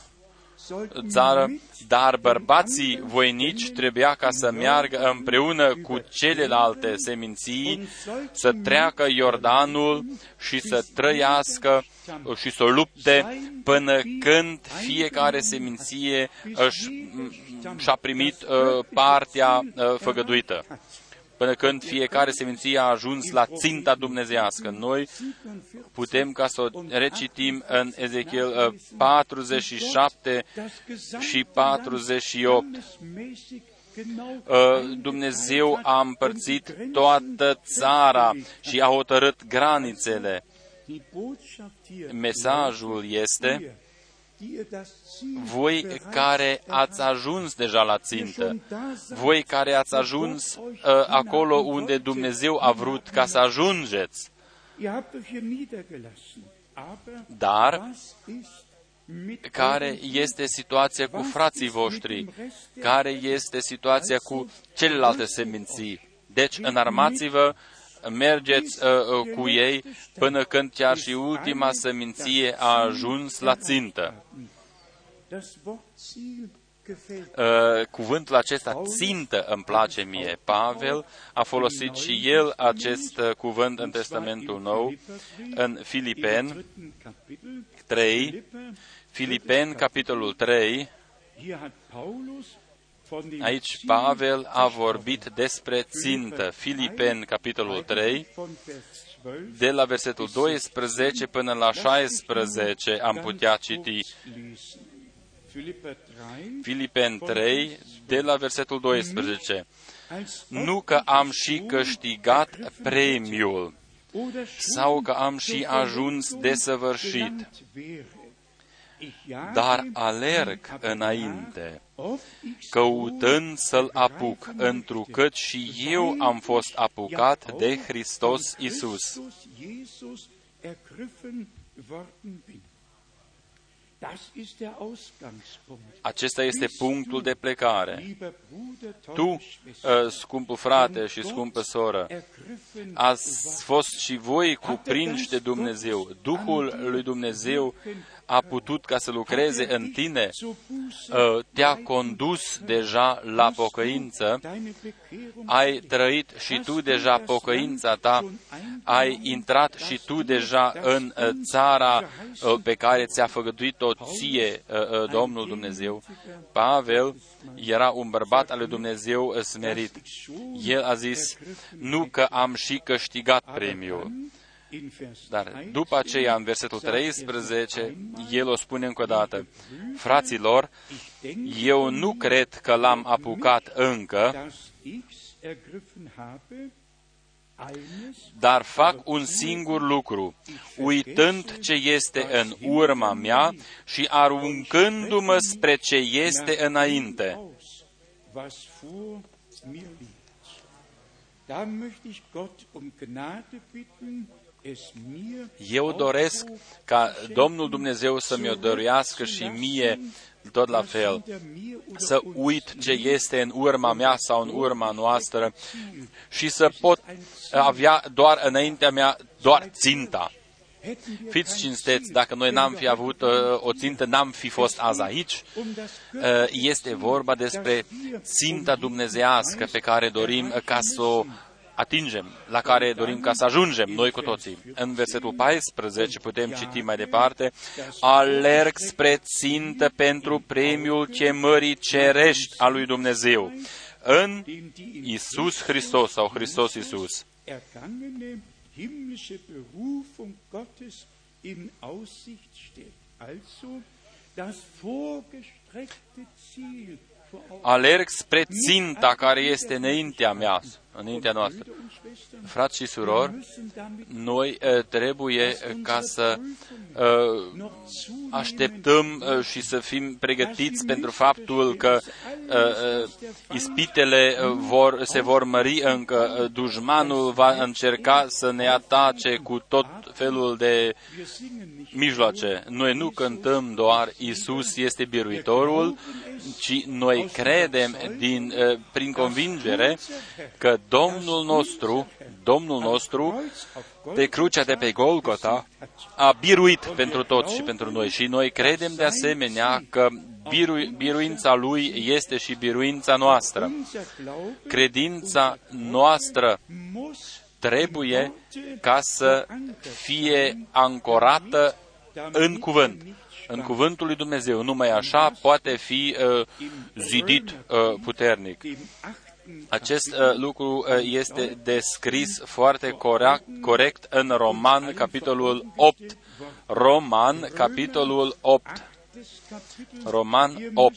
țară, dar bărbații voinici trebuia ca să meargă împreună cu celelalte seminții, să treacă Iordanul și să trăiască și să lupte până când fiecare seminție își, și-a primit uh, partea uh, făgăduită până când fiecare seminție a ajuns la ținta dumnezească. Noi putem ca să o recitim în Ezechiel 47 uh, și 48. Uh, Dumnezeu a împărțit toată țara și a hotărât granițele. Mesajul este voi care ați ajuns deja la țintă, voi care ați ajuns uh, acolo unde Dumnezeu a vrut ca să ajungeți, dar care este situația cu frații voștri, care este situația cu celelalte seminții. Deci, înarmați-vă mergeți uh, uh, cu ei până când chiar și ultima seminție a ajuns la țintă. Uh, cuvântul acesta, țintă, îmi place mie. Pavel a folosit și el acest uh, cuvânt în Testamentul Nou, în Filipen 3, Filipen, capitolul 3, Aici Pavel a vorbit despre țintă. Filipen, capitolul 3, de la versetul 12 până la 16 am putea citi. Filipen 3, de la versetul 12. Nu că am și câștigat premiul sau că am și ajuns desăvârșit, dar alerg înainte, căutând să-L apuc, întrucât și eu am fost apucat de Hristos Isus. Acesta este punctul de plecare. Tu, uh, scumpul frate și scumpă soră, ați fost și voi cuprinși de Dumnezeu. Duhul lui Dumnezeu a putut ca să lucreze în tine, uh, te-a condus deja la pocăință, ai trăit și tu deja pocăința ta, ai intrat și tu deja în uh, țara uh, pe care ți-a făgăduit-o ție Domnul Dumnezeu. Pavel era un bărbat al lui Dumnezeu smerit. El a zis, nu că am și câștigat premiul, dar după aceea, în versetul 13, el o spune încă o dată, fraților, eu nu cred că l-am apucat încă, dar fac un singur lucru, uitând ce este în urma mea și aruncându-mă spre ce este înainte. Da möchte ich Gott um Gnade bitten, eu doresc ca Domnul Dumnezeu să mi-o dăruiască și mie tot la fel, să uit ce este în urma mea sau în urma noastră și să pot avea doar înaintea mea doar ținta. Fiți cinsteți, dacă noi n-am fi avut uh, o țintă, n-am fi fost azi aici. Uh, este vorba despre ținta dumnezească pe care dorim ca să o atingem, la care dorim ca să ajungem noi cu toții. În versetul 14 putem citi mai departe, alerg spre țintă pentru premiul chemării cerești a lui Dumnezeu în Isus Hristos sau Hristos Isus. das vorgestreckte Ziel alerg spre ținta care este înaintea mea, înaintea noastră. Frați și surori, noi uh, trebuie uh, ca să uh, așteptăm și să fim pregătiți pentru faptul că ispitele vor, se vor mări încă, dușmanul va încerca să ne atace cu tot felul de mijloace. Noi nu cântăm doar Isus este biruitorul, ci noi credem din, prin convingere că Domnul nostru, Domnul nostru, pe crucea de pe Golgota, a biruit pentru toți și pentru noi. Și noi credem de asemenea că biru, biruința Lui este și biruința noastră. Credința noastră trebuie ca să fie ancorată în cuvânt în cuvântul lui Dumnezeu. Numai așa poate fi uh, zidit uh, puternic. Acest uh, lucru uh, este descris foarte corect, corect în Roman, capitolul 8. Roman, capitolul 8. Roman 8.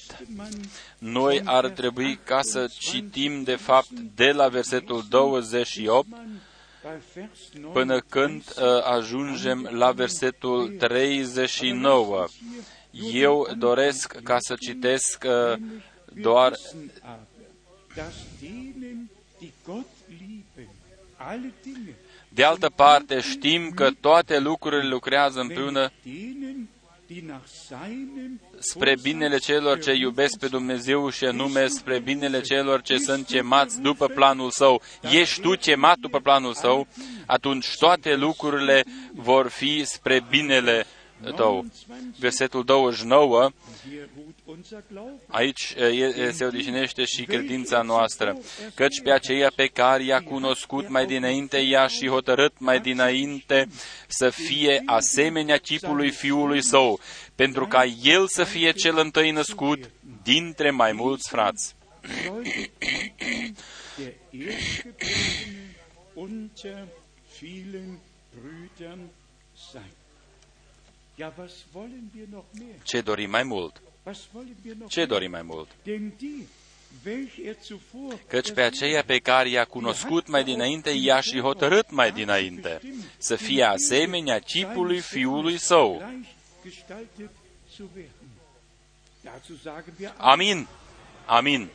Noi ar trebui ca să citim, de fapt, de la versetul 28 până când uh, ajungem la versetul 39. Eu doresc ca să citesc uh, doar de altă parte, știm că toate lucrurile lucrează împreună spre binele celor ce iubesc pe Dumnezeu și anume spre binele celor ce sunt chemați după planul său. Ești tu chemat după planul său, atunci toate lucrurile vor fi spre binele tău. Versetul 29, aici se odișnește și credința noastră, căci pe aceea pe care i-a cunoscut mai dinainte, i-a și hotărât mai dinainte să fie asemenea chipului Fiului Său, pentru ca El să fie cel întâi născut dintre mai mulți frați. unter vielen Brüdern sein. Ce dorim mai mult? Ce dorim mai mult? Er Căci pe aceea pe care i-a cunoscut mai dinainte, i-a și hotărât mai dinainte, să fie asemenea chipului Fiului Său. Amin. Amin.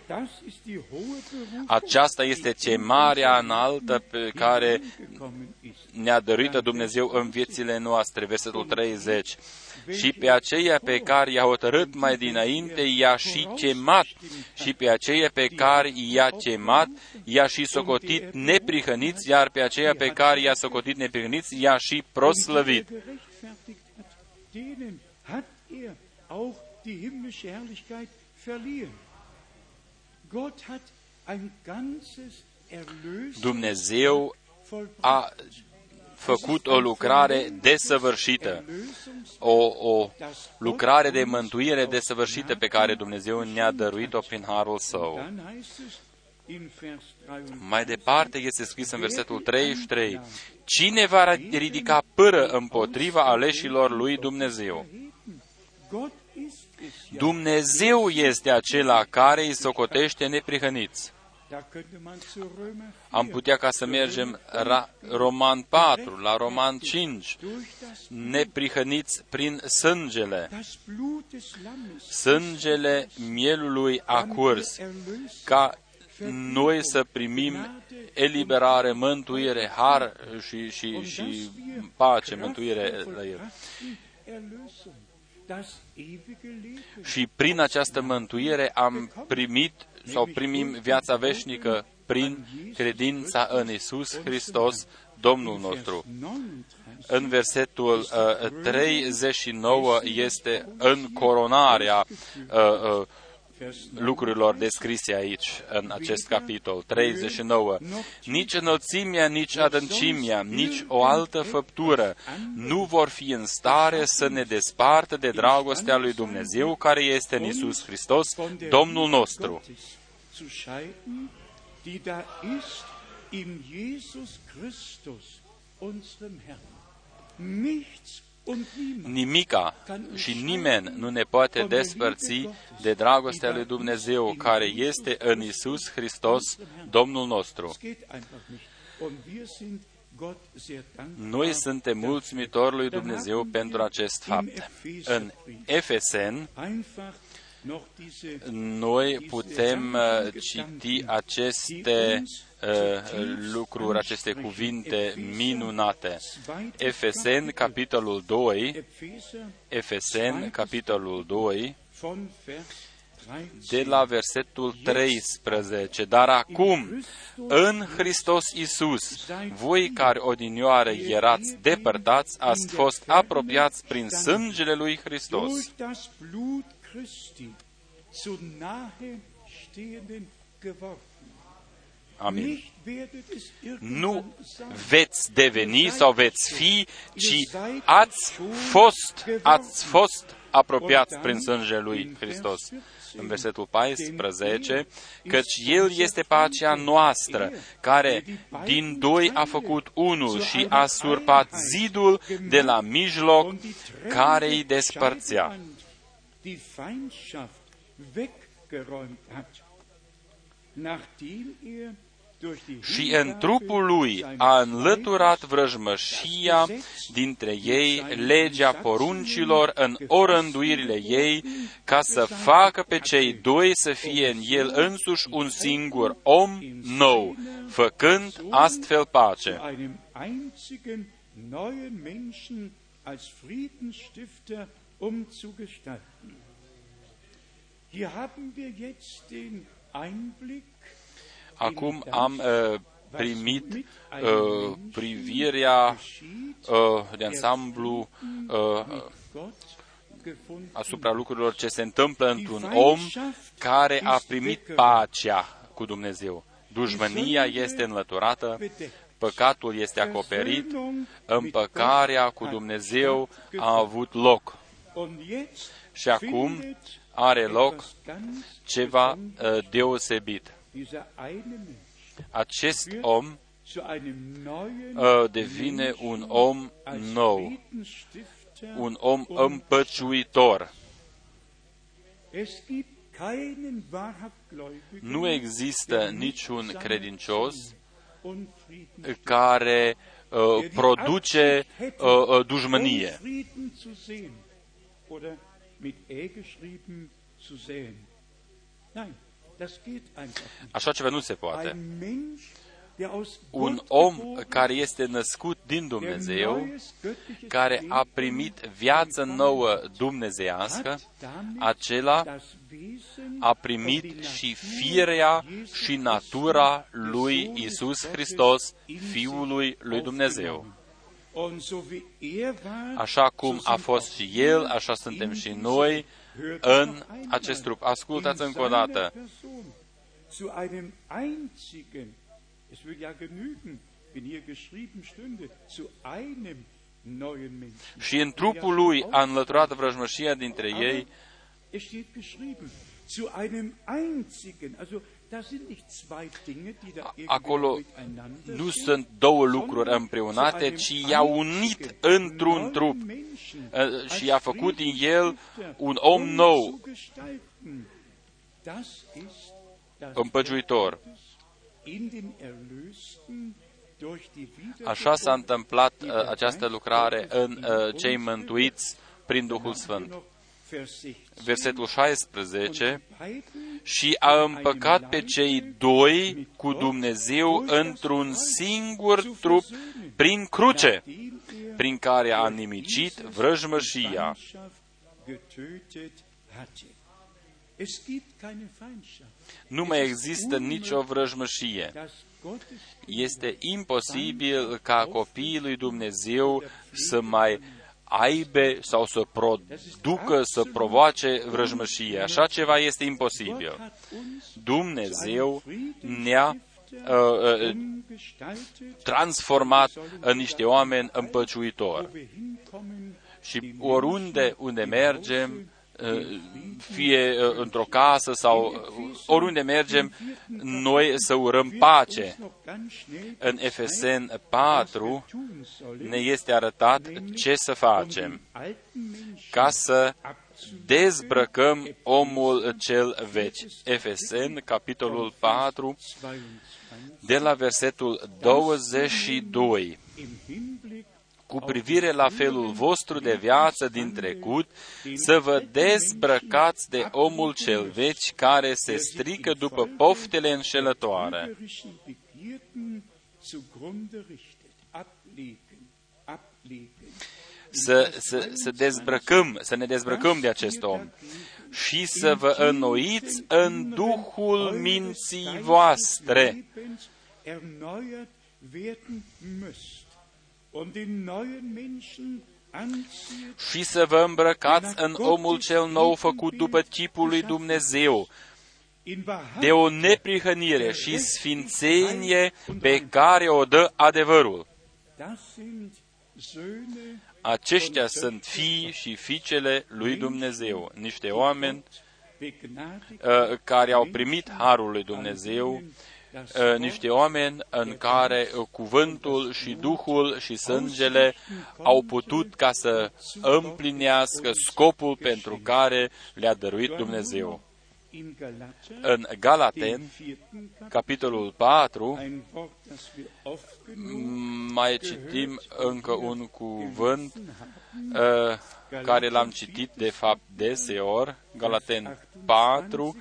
Aceasta este chemarea înaltă pe care ne-a dăruit Dumnezeu în viețile noastre, versetul 30. Și pe aceea pe care i-a hotărât mai dinainte, i-a și chemat. Și pe aceea pe care i-a chemat, i-a și socotit neprihăniți, iar pe aceea pe care i-a socotit neprihăniți, i-a și proslăvit hat er auch die himmlische Herrlichkeit verliehen. Gott hat ein ganzes Erlös Dumnezeu a făcut o lucrare desăvârșită, o, o lucrare de mântuire desăvârșită pe care Dumnezeu ne-a dăruit-o prin harul său. Dann heißt es in Vers 33, Mai departe este scris în versetul 33, Cine va ridica pâră împotriva aleșilor lui Dumnezeu? Dumnezeu este acela care îi socotește neprihăniți. Da könnte man zu Römer 4 Am putea ca să mergem la Roman 4, la Roman 5, durch das, neprihăniți prin sângele. das Blut des Lammes Sângele mielului a curs, erlöst ca noi să primim eliberare, mântuire, har și, și, și pace, mântuire la El. Erlösung, das ewige Leben. Și prin această mântuire am primit sau primim viața veșnică prin credința în Isus Hristos, Domnul nostru. 39 În versetul uh, 39 este în coronarea uh, uh, lucrurilor descrise aici, în acest capitol 39. Nici înălțimea, nici adâncimea, nici o altă făptură nu vor fi în stare să ne despartă de dragostea lui Dumnezeu care este în Isus Hristos, Domnul nostru. Gottes zu scheiden, die da ist in Jesus Christus, unserem Herrn. Nichts und niemand Nimica și nimeni nu ne poate despărți de dragostea lui Dumnezeu care este în Isus Hristos, Domnul nostru. Es geht einfach nicht. Und wir sind Gott sehr dankbar. Noi suntem mulțumitori lui Dumnezeu pentru acest fapt. În Efesen, Einfach noch diese noi putem uh, citi aceste uh, lucruri, aceste cuvinte minunate. Efesen, capitolul 2, Epheser Efesen, capitolul 2, von Vers de 13. la versetul 13. Dar acum, în Hristos Isus, voi care odinioară erați depărtați, ați fost apropiați prin sângele lui Hristos. Durch das Blut Christi zu nahe stehenden geworden. Amin. Nicht werdet es Nu irgendwann sein. veți deveni sau veți fi, ci ați fost, ați fost apropiați prin sângele lui Hristos. În versetul 14, căci El este pacea noastră, care din doi a făcut unul și a surpat zidul de la mijloc und die Trennung care îi despărțea. Și în trupul lui a înlăturat vrăjmășia dintre ei, legea poruncilor în orânduirile ei, ca să facă pe cei doi să fie în el însuși un singur om nou, făcând astfel pace. zu einem einzigen neuen Menschen als Friedensstifter umzugestalten. Hier haben wir jetzt den Einblick Acum am uh, primit uh, privirea uh, de ansamblu uh, Gott gefunden. asupra lucrurilor ce se întâmplă într-un om care a primit pacea cu Dumnezeu. Dușmânia este înlăturată, păcatul este acoperit, împăcarea cu Dumnezeu a avut loc Und jetzt și acum findet are loc etwas ganz ceva uh, deosebit. dieser eine Mensch Acest om zu einem neuen uh, devine un om als nou, Friedensstifter un om împăciuitor. Es gibt keinen wahrhaft Gläubigen, Nu există niciun credincios und Frieden care uh, produce uh, uh, dușmănie. Așa ceva nu se poate. Ein Mensch, der aus Un Gott om geboren care este născut din der Dumnezeu, neues göttliches care a Leben primit viață empfangen nouă dumnezeiască, hat damit acela das Wesen a und primit die și Natur firea Jesu și Christi, natura des lui Sohnes Isus Gottes, Hristos, in Fiului sich lui Dumnezeu. Aufgenommen. Așa cum a fost și El, așa suntem și noi în acest trup. Ascultați încă o dată. Es würde ja genügen, wenn hier geschrieben stünde, zu einem și în trupul lui a înlăturat vrăjmășia dintre ei. Acolo nu sunt două lucruri împreunate, ci i-a unit într-un trup și i-a făcut din el un om nou, împăciuitor. Așa s-a întâmplat uh, această lucrare în uh, cei mântuiți prin Duhul Sfânt. Versetul 16 și a împăcat pe cei doi cu Dumnezeu într-un singur trup prin cruce, prin care a nimicit vrăjmășia. Nu mai există nicio vrăjmășie este imposibil ca copiii lui Dumnezeu să mai aibă sau să producă, să provoace vrăjmășie. Așa ceva este imposibil. Dumnezeu ne-a uh, uh, transformat în niște oameni împăciuitori. Și oriunde unde mergem, Uh, fie uh, într-o casă sau uh, oriunde mergem, noi să urăm pace. În Efesen 4 ne este arătat ce să facem ca să dezbrăcăm omul cel veci. Efesen, capitolul 4, de la versetul 22 cu privire la felul vostru de viață din trecut, să vă dezbrăcați de omul cel veci care se strică după poftele înșelătoare. Să, să, să dezbrăcăm, să ne dezbrăcăm de acest om și să vă înnoiți în Duhul minții voastre și să vă îmbrăcați în omul cel nou făcut după chipul lui Dumnezeu, de o neprihănire și sfințenie pe care o dă adevărul. Aceștia sunt fii și fiicele lui Dumnezeu, niște oameni uh, care au primit harul lui Dumnezeu Uh, niște oameni în care uh, cuvântul și Duhul și sângele au putut ca să împlinească scopul pentru care le-a dăruit Dumnezeu. În Galaten, capitolul 4, mai citim încă un cuvânt uh, care l-am citit de fapt deseori, Galaten 4,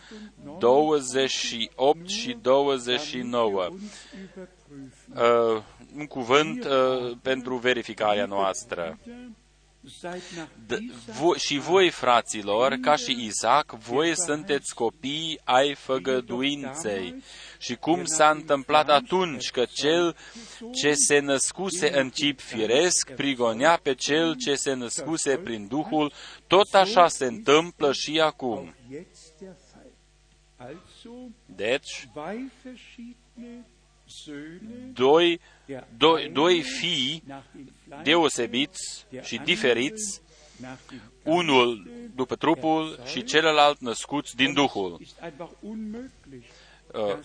28 și 29. Uh, un cuvânt uh, pentru verificarea noastră. D- vo- și voi, fraților, ca și Isaac, voi sunteți copii ai făgăduinței. Și cum s-a întâmplat atunci că cel ce se născuse în chip firesc prigonea pe cel ce se născuse prin Duhul, tot așa se întâmplă și acum. Deci, doi, doi, doi fii deosebiți și diferiți, unul după trupul și celălalt născuți din Duhul. Uh,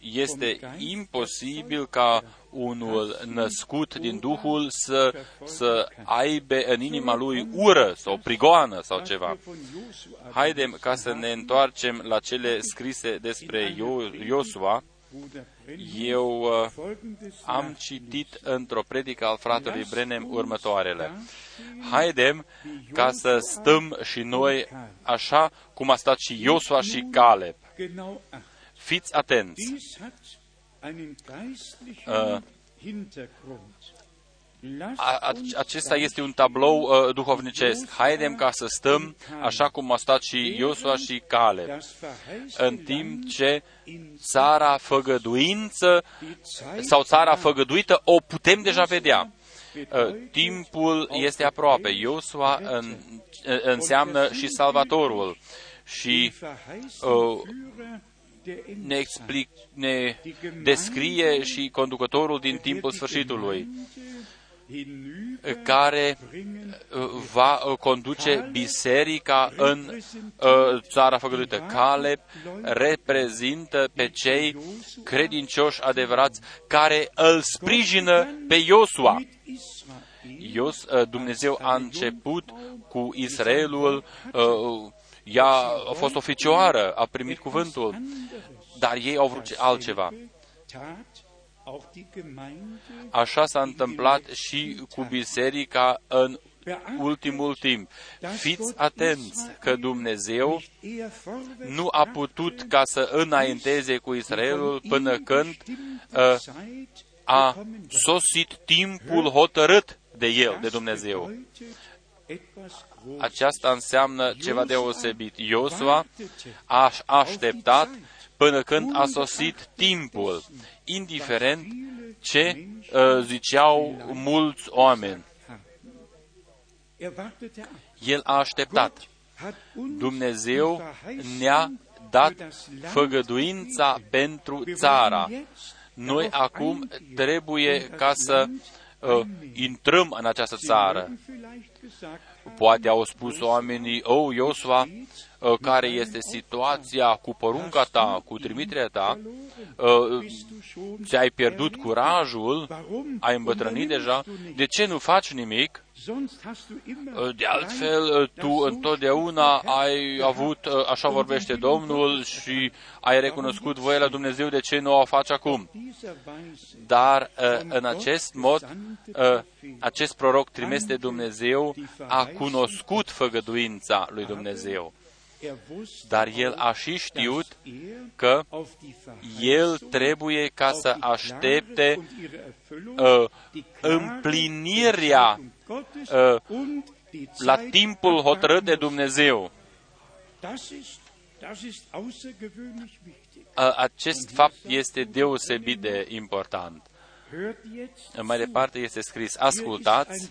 este imposibil ca unul născut din Duhul să, să aibă în inima lui ură sau prigoană sau ceva. Haidem ca să ne întoarcem la cele scrise despre Iosua. Eu uh, am citit într-o predică al fratelui Brenem următoarele. Haidem ca să stăm și noi așa cum a stat și Iosua și Caleb. Fiți atenți! Uh, acesta este un tablou uh, duhovnicesc. Haidem ca să stăm așa cum a stat și Iosua și Cale, în timp ce țara făgăduință sau țara făgăduită o putem deja vedea. uh, timpul este aproape. Iosua în, înseamnă și Salvatorul. Și uh, ne, explic, ne descrie și conducătorul din timpul sfârșitului care uh, va uh, conduce biserica în uh, țara făgăduită. Caleb reprezintă pe cei credincioși adevărați care îl sprijină pe Iosua. Ios, Dumnezeu a început cu Israelul, ea a fost oficioară, a primit cuvântul, dar ei au vrut altceva. Așa s-a întâmplat și cu biserica în ultimul timp. Fiți atenți că Dumnezeu nu a putut ca să înainteze cu Israelul până când uh, a sosit timpul hotărât de el, de Dumnezeu. Aceasta înseamnă ceva deosebit. Iosua a așteptat până când a sosit timpul, indiferent ce uh, ziceau mulți oameni. El a așteptat. Dumnezeu ne-a dat făgăduința pentru țara. Noi acum trebuie ca să uh, intrăm în această țară. Poate au spus oamenii, oh, Iosua, Uh, care este situația cu porunca ta, cu trimiterea ta, uh, ți-ai pierdut curajul, ai îmbătrânit deja, de ce nu faci nimic? Uh, de altfel, tu întotdeauna ai avut, așa vorbește Domnul, și ai recunoscut voia la Dumnezeu, de ce nu o faci acum? Dar, în acest mod, acest proroc trimis de Dumnezeu a cunoscut făgăduința lui Dumnezeu dar el a și știut că el trebuie ca să aștepte uh, împlinirea uh, la timpul hotărât de Dumnezeu. Uh, acest fapt este deosebit de important. Mai departe este scris, ascultați,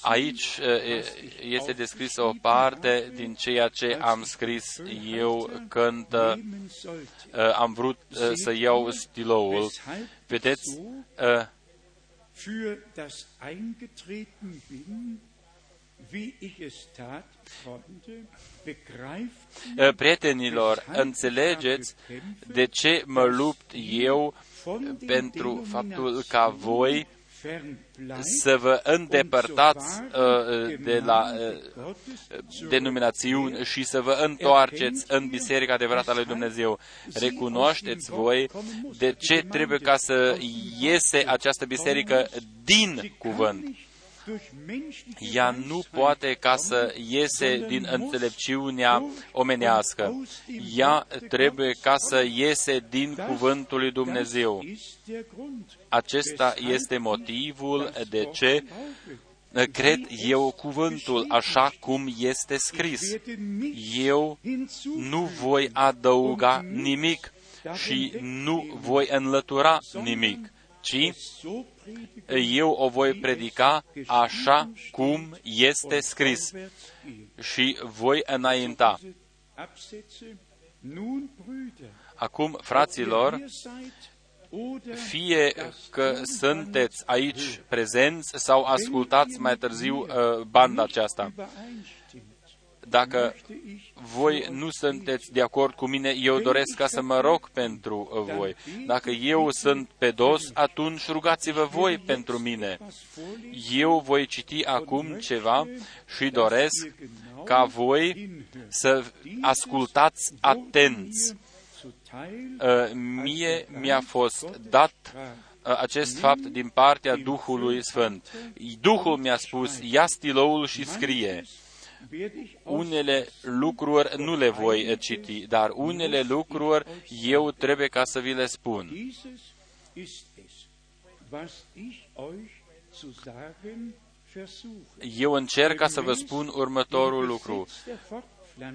aici este descris o parte din ceea ce am scris eu când am vrut să iau stiloul. Vedeți, Prietenilor, înțelegeți de ce mă lupt eu pentru faptul ca voi să vă îndepărtați uh, de la uh, denominațiuni și să vă întoarceți în Biserica adevărată a lui Dumnezeu. Recunoașteți voi de ce trebuie ca să iese această biserică din cuvânt ea nu poate ca să iese din înțelepciunea omenească. Ea trebuie ca să iese din cuvântul lui Dumnezeu. Acesta este motivul de ce cred eu cuvântul așa cum este scris. Eu nu voi adăuga nimic și nu voi înlătura nimic, ci eu o voi predica așa cum este scris și voi înainta. Acum, fraților, fie că sunteți aici prezenți sau ascultați mai târziu uh, banda aceasta, dacă voi nu sunteți de acord cu mine, eu doresc ca să mă rog pentru uh, voi. Dacă eu sunt pe dos, atunci rugați-vă voi pentru mine. Eu voi citi acum ceva și doresc ca voi să ascultați atenți. Uh, mie mi-a fost dat uh, acest fapt din partea Duhului Sfânt. Duhul mi-a spus, ia stiloul și scrie unele lucruri nu le voi citi, dar unele lucruri eu trebuie ca să vi le spun. Eu încerc ca să vă spun următorul lucru.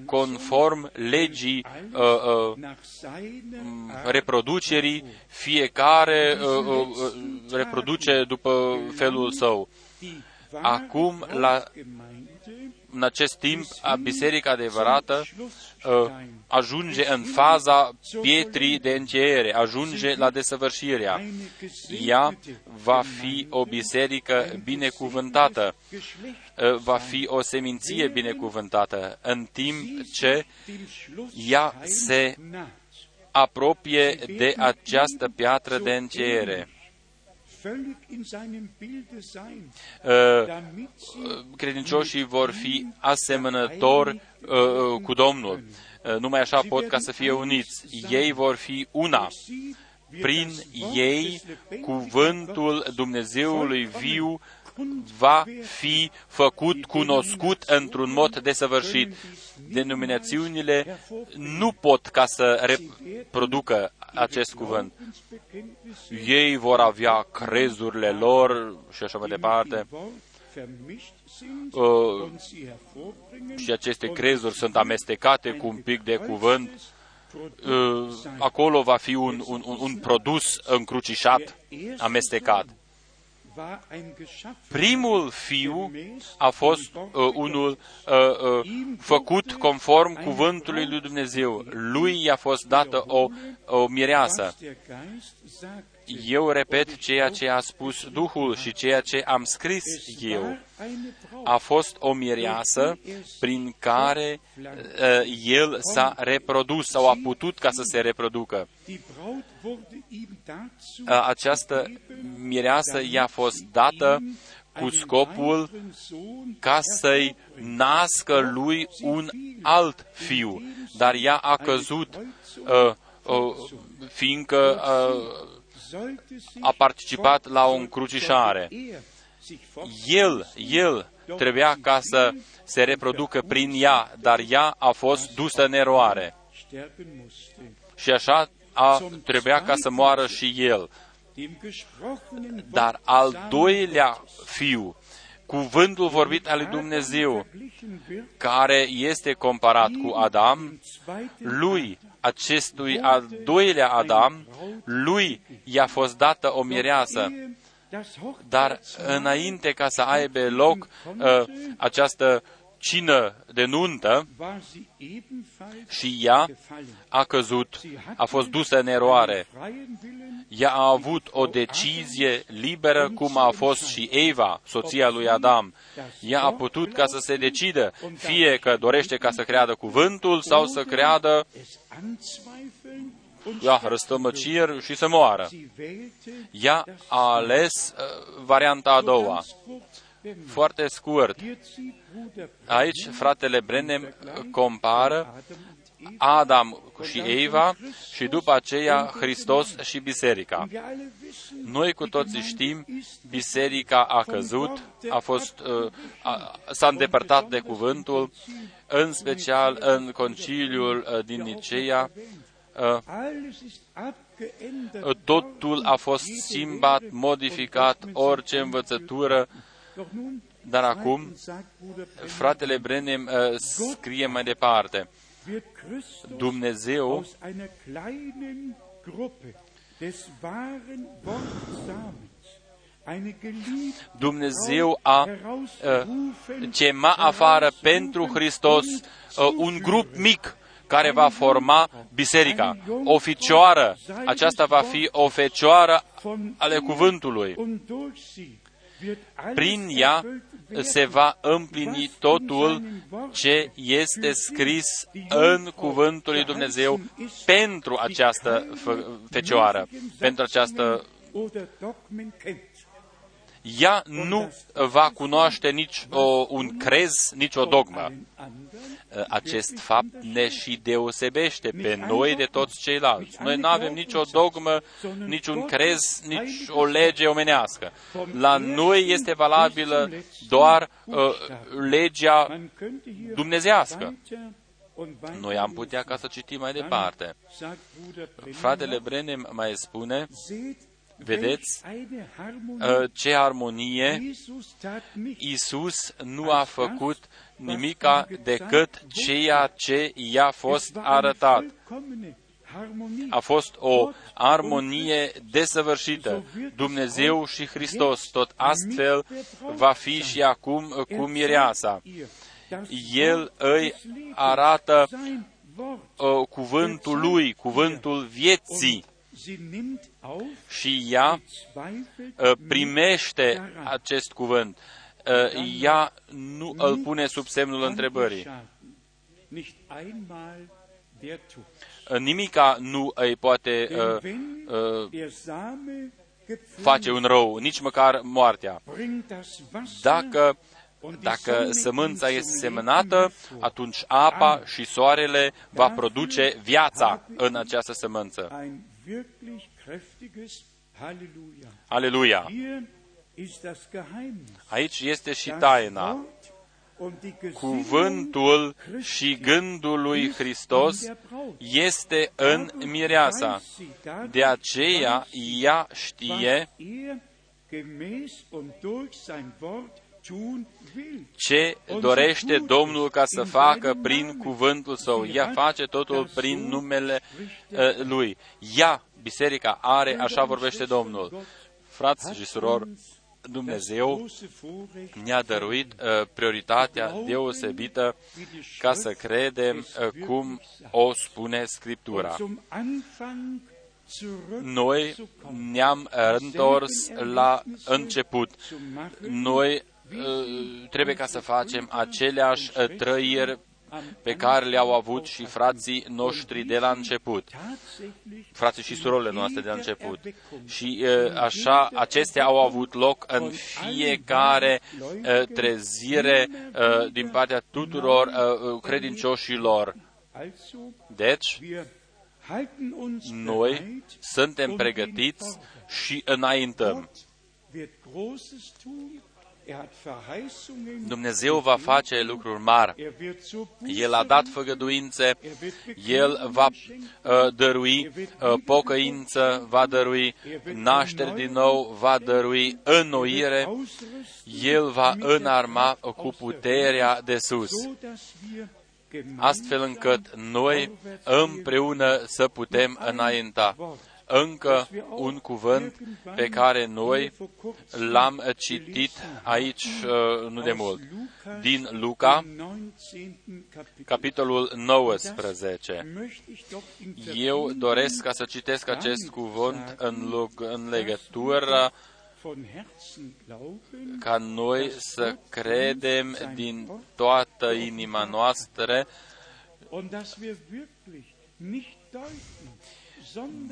conform legii uh, uh, nach seiner reproducerii, fiecare uh, uh, uh, reproduce după felul său. die Acum, la, Gemeinde în acest timp, a biserica adevărată uh, ajunge în faza pietrii de încheiere, ajunge la desăvârșirea. Ea va fi o biserică binecuvântată, uh, va fi o seminție binecuvântată, în timp ce dem Schluss ea se naht. apropie de această piatră de încheiere. Credincioșii vor fi asemănători uh, cu Domnul. Uh, numai așa pot ca să fie uniți. Ei vor fi una. sie wird Prin das Wort ei, des lebendigen cuvântul Dumnezeului viu va fi făcut cunoscut într-un mod desăvârșit. Denominațiunile nu pot ca să reproducă acest cuvânt. Glaubensbekenntnisse Ei vor avea crezurile lor și așa mai departe. Wort vermischt sind Uh, und sie hervorbringen și aceste crezuri sunt amestecate cu un pic de cuvânt, uh, acolo va fi un, un, un, un produs încrucișat, amestecat. War ein geschaffen Primul fiu a fost uh, unul uh, uh, făcut conform cuvântului lui Dumnezeu. Lui i-a fost dată o, o mireasă. Was der Geist sagt. Eu repet ceea ce a spus Duhul și ceea ce am scris eu. Eine Braut A fost o mireasă prin care uh, el s-a reprodus sau a putut ca să se reproducă. Die Braut wurde ihm dazu Uh, această mireasă i-a fost dată cu scopul ca să-i nască lui un alt fiu, dar ea a căzut, uh, uh, fiindcă uh, sollte sich a participat la o încrucișare. er sich fort El, el trebuia ca să se reproducă prin ea, dar ea a fost dusă în eroare. sterben musste. Și așa a, trebuia ca să moară și el. Dem gesprochenen Wort Dar al Samen doilea fiu, cuvântul vorbit al lui Dumnezeu, verglichen wird, care este comparat cu Adam, dem zweiten lui, acestui al doilea Adam, lui i-a fost dată o mireasă. Ehe das Dar Hochzeitsmahl înainte ca să aibă loc uh, această cină de nuntă, war sie ebenfalls și ea gefallen. a căzut, Sie hatte a fost dusă în eroare. freien Willen, Ea a avut o decizie liberă, cum a fost și Eva, soția lui Adam. Ea a putut ca să se decidă, fie că dorește ca să creadă cuvântul sau să creadă, es anzweifeln und ia, răstămăciri și să moară. sie wählte Ea a ales uh, varianta a doua. Ganz kurz bemerkt. Foarte scurt. Hier zieht Bruder Aici fratele Brenem compară Adam und Eva. Adam și Eva și după aceea Hristos și biserica. Wir alle wissen, Noi cu toții știm, biserica a căzut, a fost, uh, a, s-a îndepărtat de cuvântul, în special în conciliul uh, din Niceea, uh, alles ist abgeändert totul a fost schimbat, modificat, orice învățătură, Doch nun, dar acum zweitens sagt Bruder Brenner, fratele Brenem uh, scrie mai departe, wird Christus Dumnezeu aus einer kleinen Gruppe des wahren Wortsamens eine geliebte Dumnezeu a uh, herausrufen, chema afară pentru Hristos uh, un grup mic care va forma biserica. O ficioară, aceasta va fi o fecioară von ale ihr cuvântului. Und durch sie wird alles Prin ea erfüllt werden, se va împlini totul ce este scris în cuvântul lui Dumnezeu pentru această fă- fecioară, pentru această oder Dogmen kennt. Ea nu va cunoaște nici o, un crez, nici o dogmă. Allen anderen Acest fapt ne și deosebește pe noi de toți ceilalți. Noi nu avem nicio dogmă, nici un crez, nici o lege omenească. La noi este valabilă doar uh, legea Man könnte hier dumnezească. weiter und weiter Noi am putea ca să citim mai departe. sagt Bruder Brenner, Fratele Brenem mai spune, seht Vedeți Welch eine Harmonie. uh, ce armonie Jesus tat nicht Isus nu a făcut nimica decât ceea ce i-a fost Es war eine arătat. vollkommene Harmonie. A fost o armonie desăvârșită. Dumnezeu și Hristos, tot astfel va fi și acum Er cu mireasa. zeigt ihr das El Wort îi des Lebens, arată sein Wort. uh, cuvântul lui, cuvântul vieții Sie nimmt auf, și ea zweifelt uh, primește acest cuvânt. Uh, Ea nu îl pune sub semnul întrebării. Nicht einmal der Tod. Uh, Nimica nu îi poate Denn uh, wenn uh, der Same face un gepflanzt, rău, nici măcar moartea. bringt das Wasser Dacă, und die dacă Sonne sămânța ihn este zum semănată, Leben hervor. atunci apa și soarele va produce viața în această sămânță. Ein wirklich kräftiges Halleluja. Aleluia! Hier ist das Geheimnis. Aici este și Das taina. Wort und die Gesinnung Cuvântul și gândul lui Hristos este în mireasa. De aceea ea știe er gemäß und durch sein Wort tun will. ce dorește Domnul ca să facă prin cuvântul său. Ea face totul prin numele uh, lui. Ea, biserica, are, așa vorbește Domnul. Frați și surori, Dumnezeu ne-a dăruit uh, prioritatea deosebită ca să credem uh, cum o spune Scriptura. Zum Anfang zurück Noi ne-am întors la început. zu machen, Noi uh, trebuie ca să facem aceleași uh, trăiri pe care le-au avut și frații noștri de la început, tatsächlich frații și surorile noastre de la început. Și uh, așa, acestea au avut loc în fiecare uh, trezire uh, din partea tuturor uh, credincioșilor. also Deci, wir halten uns noi bereit suntem pregătiți și înaintăm. Gott wird Großes tun. Er hat Verheißungen. Dumnezeu va face lucruri mari. Er wird zur El a dat făgăduințe, Er wird El va uh, dărui uh, pocăință, va dărui. naștere din nou, va dărui înnoire, ausrüsten, El va înarma cu puterea de sus, so dass wir astfel încât noi împreună să putem înainta. Încă un cuvânt pe care noi l-am citit aici uh, nu de mult, din Luca, capitolul 19. Eu doresc ca să citesc acest cuvânt în, log, în legătură ca noi să credem din toată inima noastră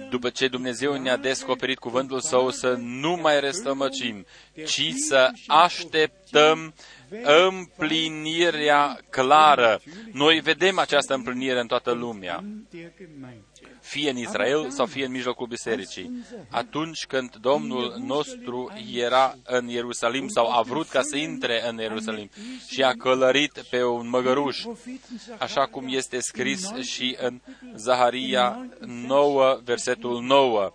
după ce Dumnezeu ne-a descoperit cuvântul Său, să nu mai răstămăcim, ci să așteptăm împlinirea clară. Noi vedem această împlinire în toată lumea, fie în Israel sau fie în mijlocul bisericii. Atunci când Domnul nostru era în Ierusalim sau a vrut ca să intre în Ierusalim și a călărit pe un măgăruș, așa cum este scris și în Zaharia 9, versetul 9.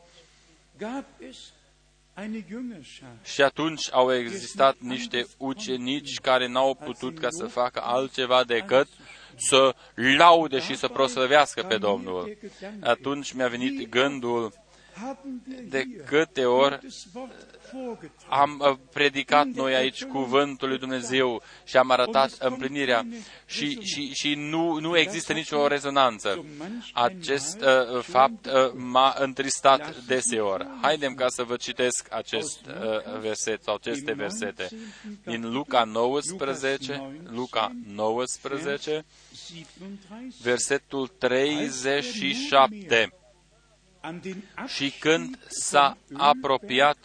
Și atunci au existat niște ucenici care n-au putut ca să facă altceva decât să laude și să proslăvească pe Domnul. Atunci mi-a venit gândul de câte ori am predicat noi aici cuvântul lui Dumnezeu și am arătat împlinirea și, și, și nu, nu există nicio rezonanță. Acest uh, fapt uh, m-a întristat deseori. Haidem ca să vă citesc acest uh, verset sau aceste versete. Din Luca 19, Luca 19, versetul 37. Și când s-a apropiat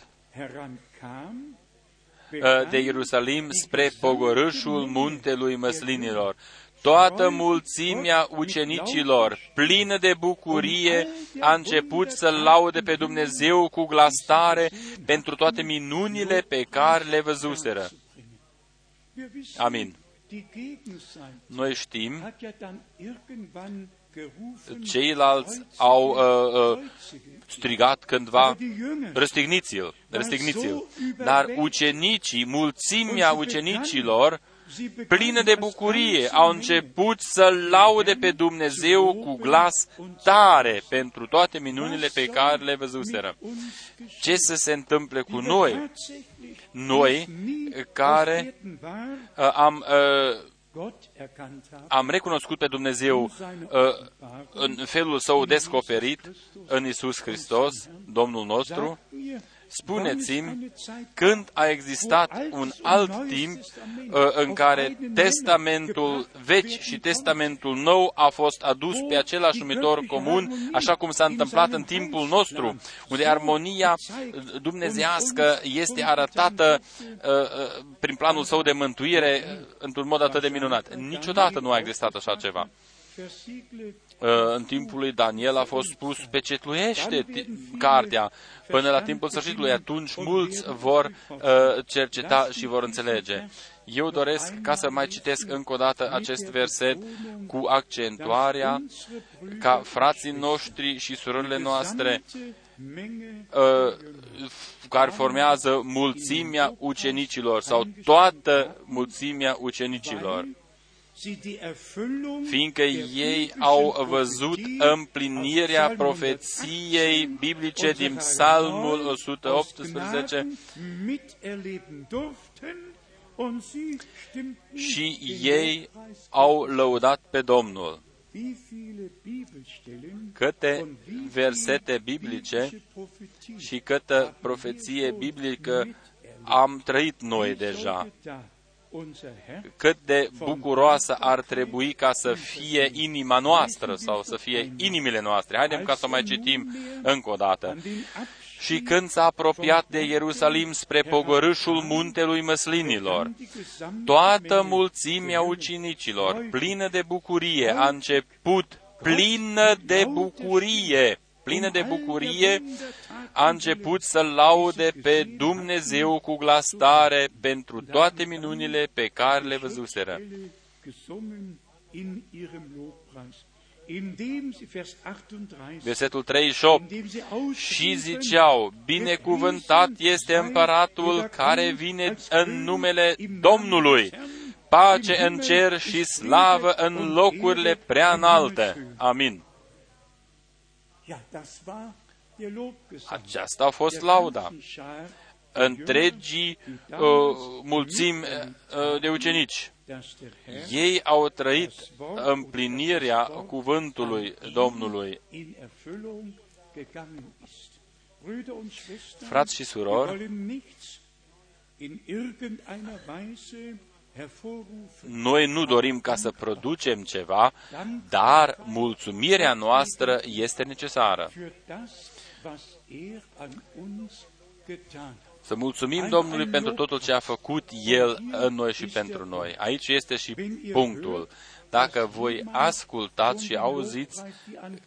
de Ierusalim spre pogorâșul muntelui măslinilor, toată mulțimea ucenicilor, plină de bucurie, a început să laude pe Dumnezeu cu glas tare pentru toate minunile pe care le văzuseră. Amin. Noi știm Ceilalți au uh, uh, strigat cândva, răstigniți-l, răstigniți-l. Dar ucenicii, mulțimea ucenicilor, plină de bucurie, au început să laude pe Dumnezeu cu glas tare pentru toate minunile pe care le văzuseră. Ce să se întâmple cu noi? Noi care uh, am uh, am recunoscut pe Dumnezeu uh, în felul său descoperit în Isus Hristos, Domnul nostru, spuneți-mi când a existat un alt timp uh, în care Testamentul vechi și Testamentul nou a fost adus pe același numitor comun, așa cum s-a întâmplat în timpul nostru, unde armonia dumnezească este arătată uh, uh, prin planul său de mântuire într-un mod atât de minunat. Niciodată nu a existat așa ceva. Uh, în timpul lui Daniel a fost spus, pecetluiește cartea până la timpul sfârșitului. Atunci mulți vor uh, cerceta și vor înțelege. Eu doresc ca să mai citesc încă o dată acest verset cu accentuarea ca frații noștri și surorile noastre uh, care formează mulțimea ucenicilor sau toată mulțimea ucenicilor fiindcă ei au văzut împlinirea profeției biblice din Psalmul 118 și ei au lăudat pe Domnul. Câte versete biblice și câtă profeție biblică am trăit noi deja cât de bucuroasă ar trebui ca să fie inima noastră sau să fie inimile noastre. Haidem ca să mai citim încă o dată. Și când s-a apropiat de Ierusalim spre pogorâșul muntelui măslinilor, toată mulțimea ucinicilor, plină de bucurie, a început plină de bucurie, plină de bucurie, a început să laude pe Dumnezeu cu glas tare pentru toate minunile pe care le văzuseră. Versetul 38 Și ziceau, binecuvântat este împăratul care vine în numele Domnului, pace în cer și slavă în locurile prea înalte. Amin. Aceasta a fost lauda întregii uh, mulțimi uh, de ucenici. Ei au trăit împlinirea cuvântului Domnului. Frați și surori, noi nu dorim ca să producem ceva, dar mulțumirea noastră este necesară. Să mulțumim Domnului pentru totul ce a făcut El în noi și pentru noi. Aici este și punctul. Dacă voi ascultați și auziți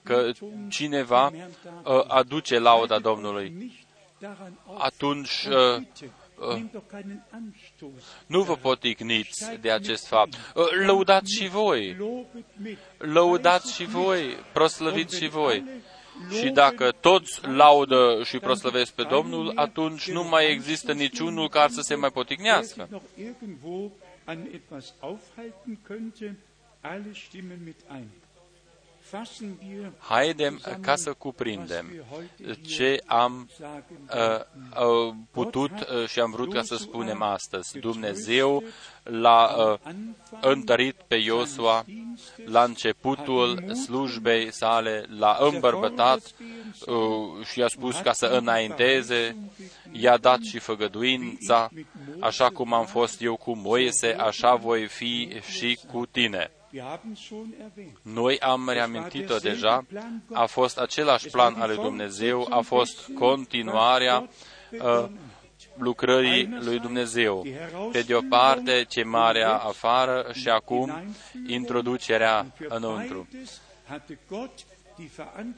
că cineva uh, aduce lauda Domnului, atunci uh, uh, nu vă poticniți de acest fapt. Lăudați și voi, lăudați și voi, proslăviți și voi. Și dacă toți laudă și proslăvesc pe Domnul, atunci nu mai există niciunul care să se mai potignească. Haidem ca să cuprindem ce am uh, uh, putut uh, și am vrut ca să spunem astăzi. Dumnezeu l-a uh, întărit pe Iosua la începutul slujbei sale, l-a îmbărbătat uh, și a spus ca să înainteze, i-a dat și făgăduința, așa cum am fost eu cu Moise, așa voi fi și cu tine. Noi am reamintit-o deja, a fost același plan al lui Dumnezeu, a fost continuarea uh, lucrării lui Dumnezeu. Pe de o parte, ce marea afară și acum introducerea înăuntru.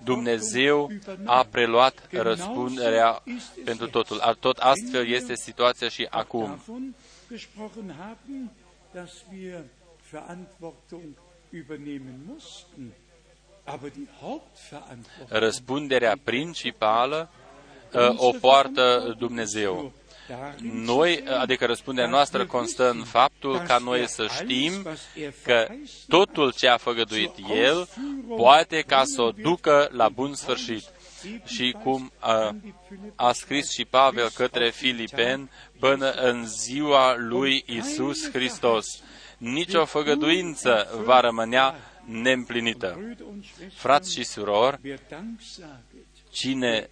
Dumnezeu a preluat răspunderea pentru totul. Tot astfel este situația și acum. Răspunderea principală uh, o poartă Dumnezeu. Noi, adică răspunderea noastră constă în faptul ca noi să știm că totul ce a făgăduit El poate ca să o ducă la bun sfârșit. Și cum a, a scris și Pavel către Filipen până în ziua lui Isus Hristos. Nici o făgăduință va rămânea neîmplinită. Frați și surori, cine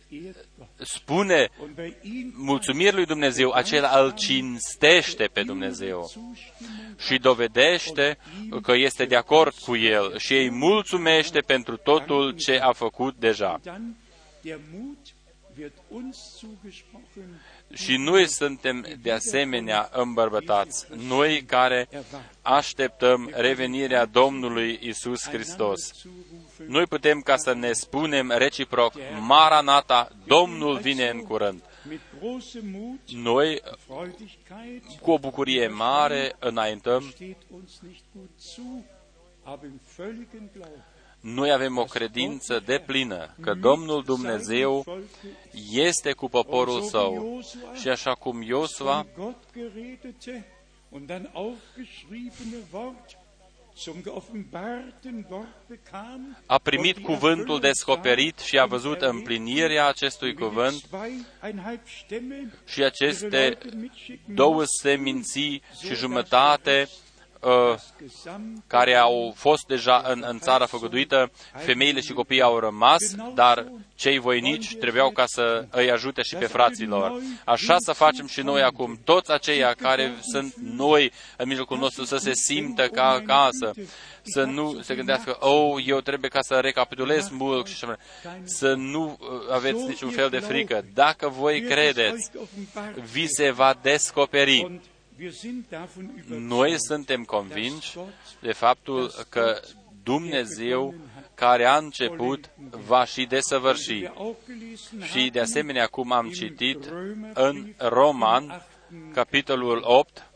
spune mulțumiri lui Dumnezeu, acela îl cinstește pe Dumnezeu și dovedește că este de acord cu el și îi mulțumește pentru totul ce a făcut deja. Și noi suntem de asemenea îmbărbătați, noi care așteptăm revenirea Domnului Isus Hristos. Noi putem ca să ne spunem reciproc, Maranata, Domnul vine în curând. Noi, cu o bucurie mare, înaintăm noi avem o credință de plină că Domnul Dumnezeu este cu poporul său. Și așa cum Iosua a primit cuvântul descoperit și a văzut împlinirea acestui cuvânt și aceste două seminții și jumătate Uh, care au fost deja în, în țara făgăduită, femeile și copiii au rămas, dar cei voinici trebuiau ca să îi ajute și pe fraților. Așa să facem și noi acum. Toți aceia care sunt noi în mijlocul nostru să se simtă ca acasă, să nu se gândească, oh, eu trebuie ca să recapitulez mult și așa să nu uh, aveți niciun fel de frică. Dacă voi credeți, vi se va descoperi noi suntem convinși de faptul că Dumnezeu care a început va și desăvârși. Și de asemenea, cum am citit în Roman, capitolul 8,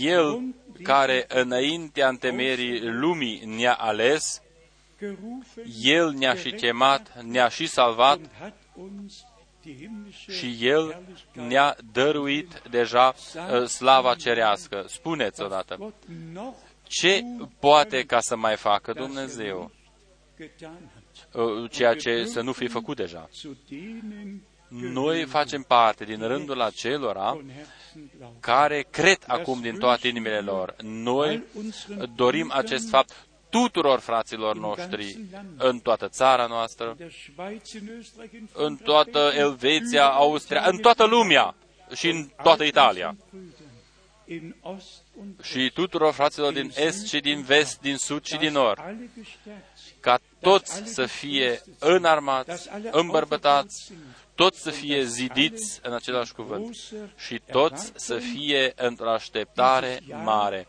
El care înaintea întemerii lumii ne-a ales, El ne-a și chemat, ne-a și salvat și El ne-a dăruit deja uh, slava cerească. Spuneți odată, ce poate ca să mai facă Dumnezeu? Uh, ceea ce să nu fi făcut deja. Noi facem parte din rândul acelora care cred acum din toate inimile lor. Noi dorim acest fapt tuturor fraților noștri în toată țara noastră, în toată Elveția, Austria, în toată lumea și în toată Italia. Și tuturor fraților din est și din vest, din sud și din nord, ca toți să fie înarmați, îmbărbătați, toți să fie zidiți în același cuvânt și toți să fie într-o așteptare mare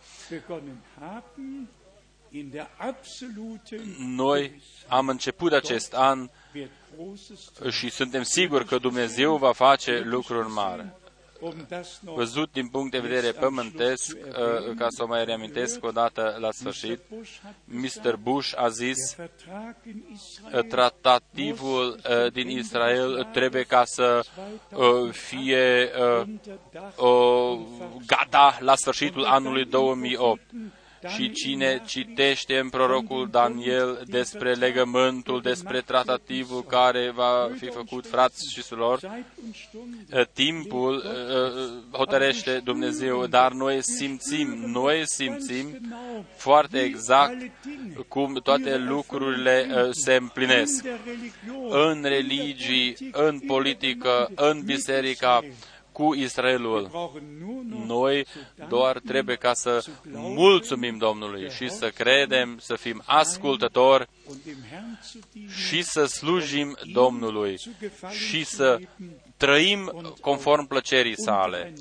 noi am început acest an și suntem siguri că Dumnezeu va face lucruri mari. Văzut din punct de vedere pământesc, uh, ca să o mai reamintesc o dată la sfârșit, Mr. Bush a zis, uh, tratativul uh, din Israel trebuie ca să fie gata la sfârșitul anului 2008 și cine citește în prorocul Daniel despre legământul, despre tratativul care va fi făcut, frați și surori, eh, timpul eh, eh, hotărește Dumnezeu, dar noi simțim, noi simțim foarte exact cum toate lucrurile se împlinesc. În religii, în politică, în biserica, cu Israelul. Noi doar trebuie ca să mulțumim Domnului și să credem, să fim ascultători și să slujim Domnului și să trăim conform plăcerii sale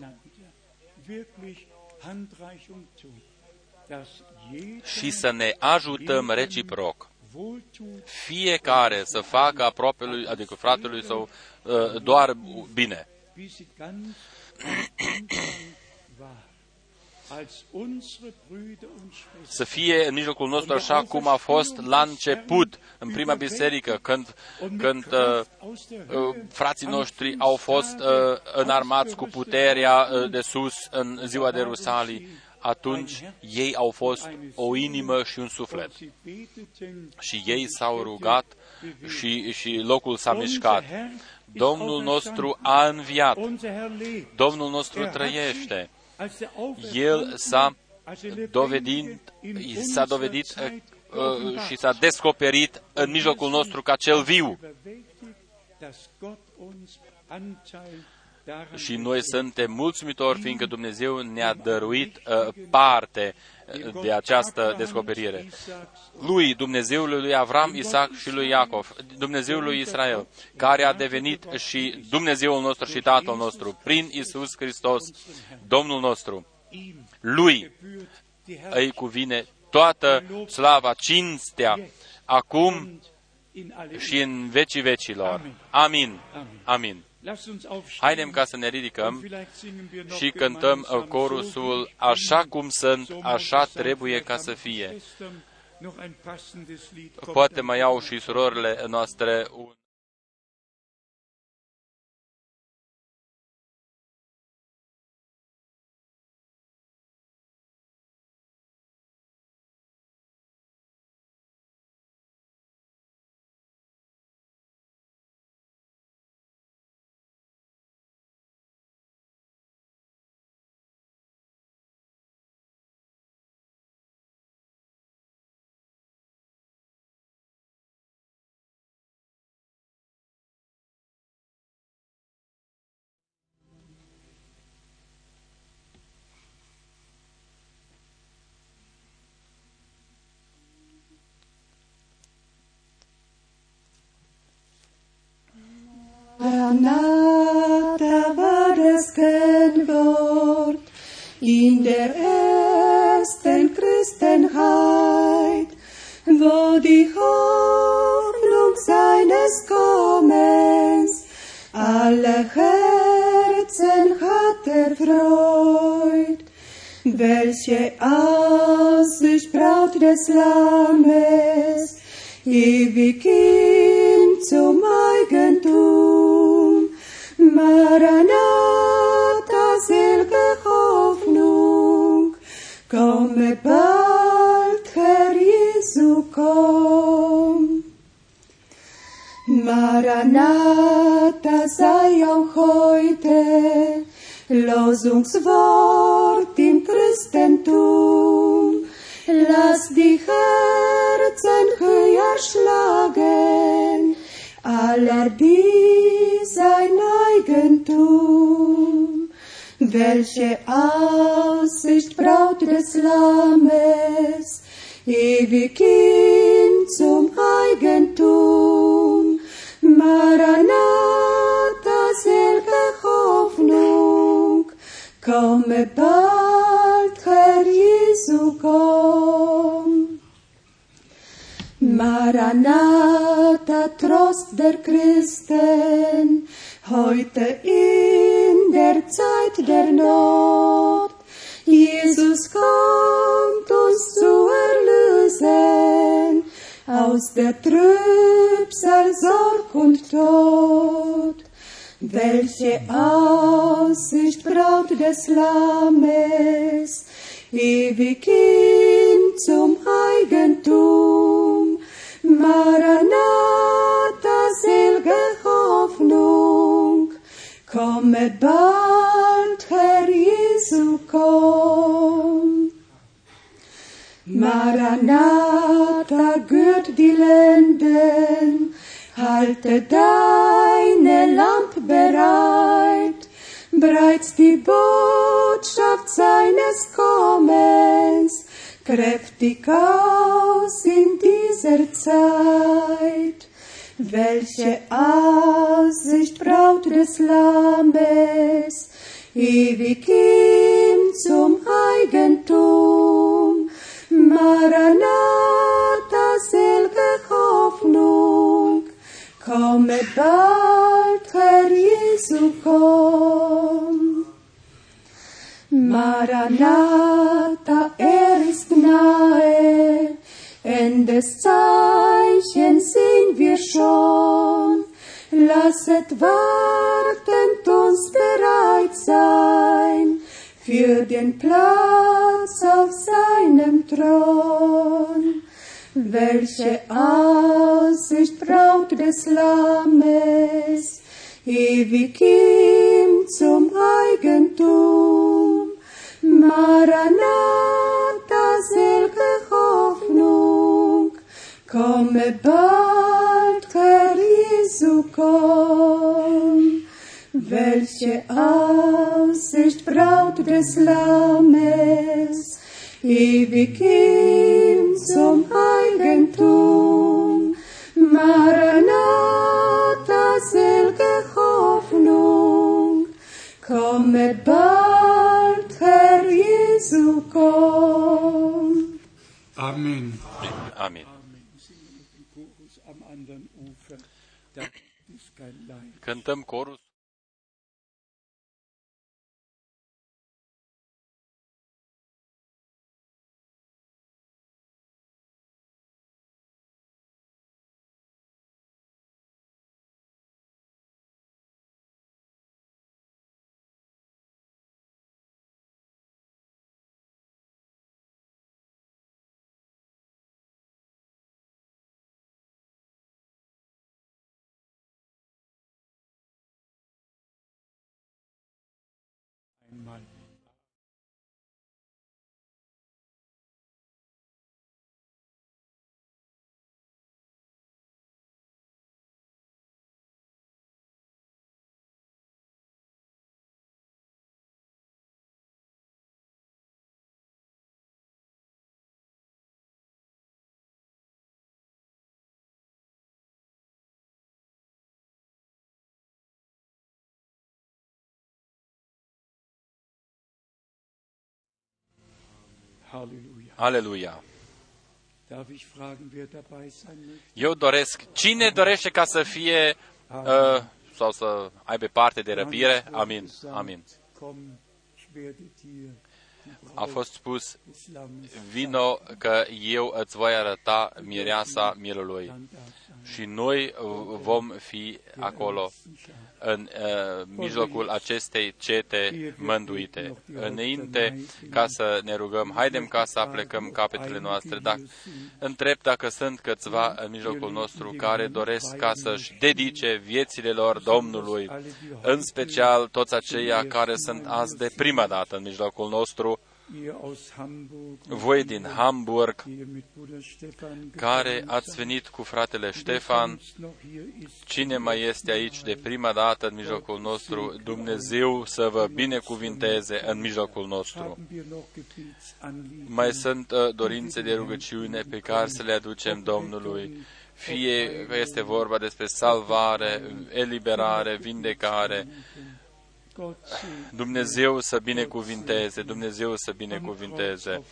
și să ne ajutăm reciproc. Fiecare să facă apropiului, adică fratelui său, uh, doar bine. Să fie în mijlocul nostru așa cum a fost la început, în prima biserică, când, când uh, uh, frații noștri au fost uh, înarmați cu puterea uh, de sus în ziua de Rusalii, atunci ei au fost o inimă și un suflet. Și ei s-au rugat și, și locul s-a mișcat. Domnul nostru a înviat. Domnul nostru trăiește. El s-a dovedit, s-a dovedit uh, și s-a descoperit în mijlocul nostru ca cel viu. Și noi suntem mulțumitori fiindcă Dumnezeu ne-a dăruit uh, parte de această descoperire. Lui, Dumnezeului lui Avram, Isaac și lui Iacov, Dumnezeul lui Israel, care a devenit și Dumnezeul nostru și Tatăl nostru, prin Isus Hristos, Domnul nostru. Lui îi cuvine toată slava, cinstea, acum și în vecii vecilor. Amin. Amin. Haidem ca să ne ridicăm și cântăm corusul așa cum sunt, așa trebuie ca să fie. Poate mai iau și surorile noastre un in der ersten Christenheit, wo die Hoffnung seines Kommens alle Herzen hat erfreut. Welche Aussicht Braut des Lammes, ewig ihm zum Eigentum. Maranatha, komme bald, Herr Jesu, komm. Maranatha sei auch heute Losungswort im Christentum. Lass die Herzen höher schlagen, aller die sein Eigentum. Welche Aussicht Braut des Lammes, ewig ihm zum Eigentum. Maranatha, selge Hoffnung, komme bald, Herr Jesu, komm. Maranatha, Trost der Christen, heute der Zeit der Not. Jesus kommt uns zu erlösen aus der Trübsal, Sorg und Tod. Welche Aussicht Braut des Lammes, ewig ihm zum Eigentum. Maranatha, selge komme bald, Herr Jesu, komm. Maranatha, gürt die Lenden, halte deine Lamp bereit, breit die Botschaft seines Kommens, kräftig aus in dieser Zeit. Welche Aussicht Braut des Lammes, ewig ihm zum Eigentum. Maranatha, selge Hoffnung, komme bald, Herr Jesu, komm. Maranatha, denn des Zeichens sind wir schon. Lasset wartend uns bereit sein für den Platz auf seinem Thron. Welche Aussicht Braut des Lammes, ewig ihm zum Eigentum. Maranatha, komme bald, Herr Jesu, komm. Welche Aussicht Braut des Lammes, ewig ihm zum Eigentum. Maranatha, selge Hoffnung, komme bald, Herr Jesu, komm. Amen. Amen. Cântăm corul. Aleluia. Darf ich fragen, wer dabei sein möchte? Eu doresc, cine dorește ca să fie uh, sau să aibă parte de răbire? Amin. Amin. Komm, ich werde dir die A fost spus, des Lammes vino că eu îți voi arăta mireasa mielului. dann da sein. Și noi uh, vom fi acolo în uh, mijlocul acestei cete mânduite. Înainte ca să ne rugăm, haidem ca să aplecăm capetele noastre. Dacă, întreb dacă sunt câțiva în mijlocul nostru care doresc ca să-și dedice viețile lor Domnului, în special toți aceia care sunt azi de prima dată în mijlocul nostru, Ihr aus Hamburg, voi din Hamburg, die ihr mit Bruder Stefan care gekommen ați seid, venit cu fratele wer Ștefan, sonst noch hier ist, Cine mai este aici de prima dată în mijlocul nostru, Dumnezeu să vă binecuvinteze în mijlocul nostru. haben wir noch Gebetsanliegen. Mai sunt uh, dorințe de rugăciune pe care să le aducem Domnului, fie că este vorba despre salvare, eliberare, vindecare. Gott segne Dumnezeu să binecuvinteze, Dumnezeu să binecuvinteze.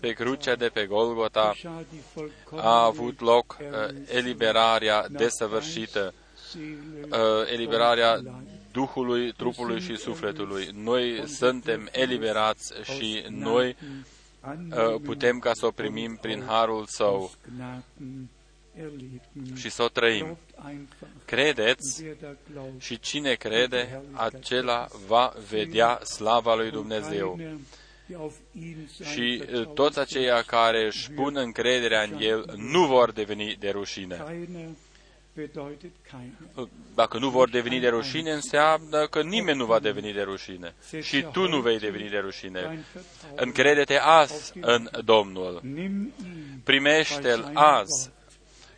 Pe crucea de pe Golgota geschah die vollkommene a avut loc uh, eliberarea desăvârșită, uh, eliberarea Duhului, trupului și sufletului. Noi suntem eliberați și noi uh, putem ca să o primim prin harul său și să o trăim. Credeți și cine crede, acela va vedea slava lui Dumnezeu. Și uh, toți aceia care își pun încrederea în El nu vor deveni de rușine. Dacă nu vor deveni de rușine, înseamnă că nimeni nu va deveni de rușine. Și tu nu vei deveni de rușine. Încrede-te azi în Domnul. Primește-L azi.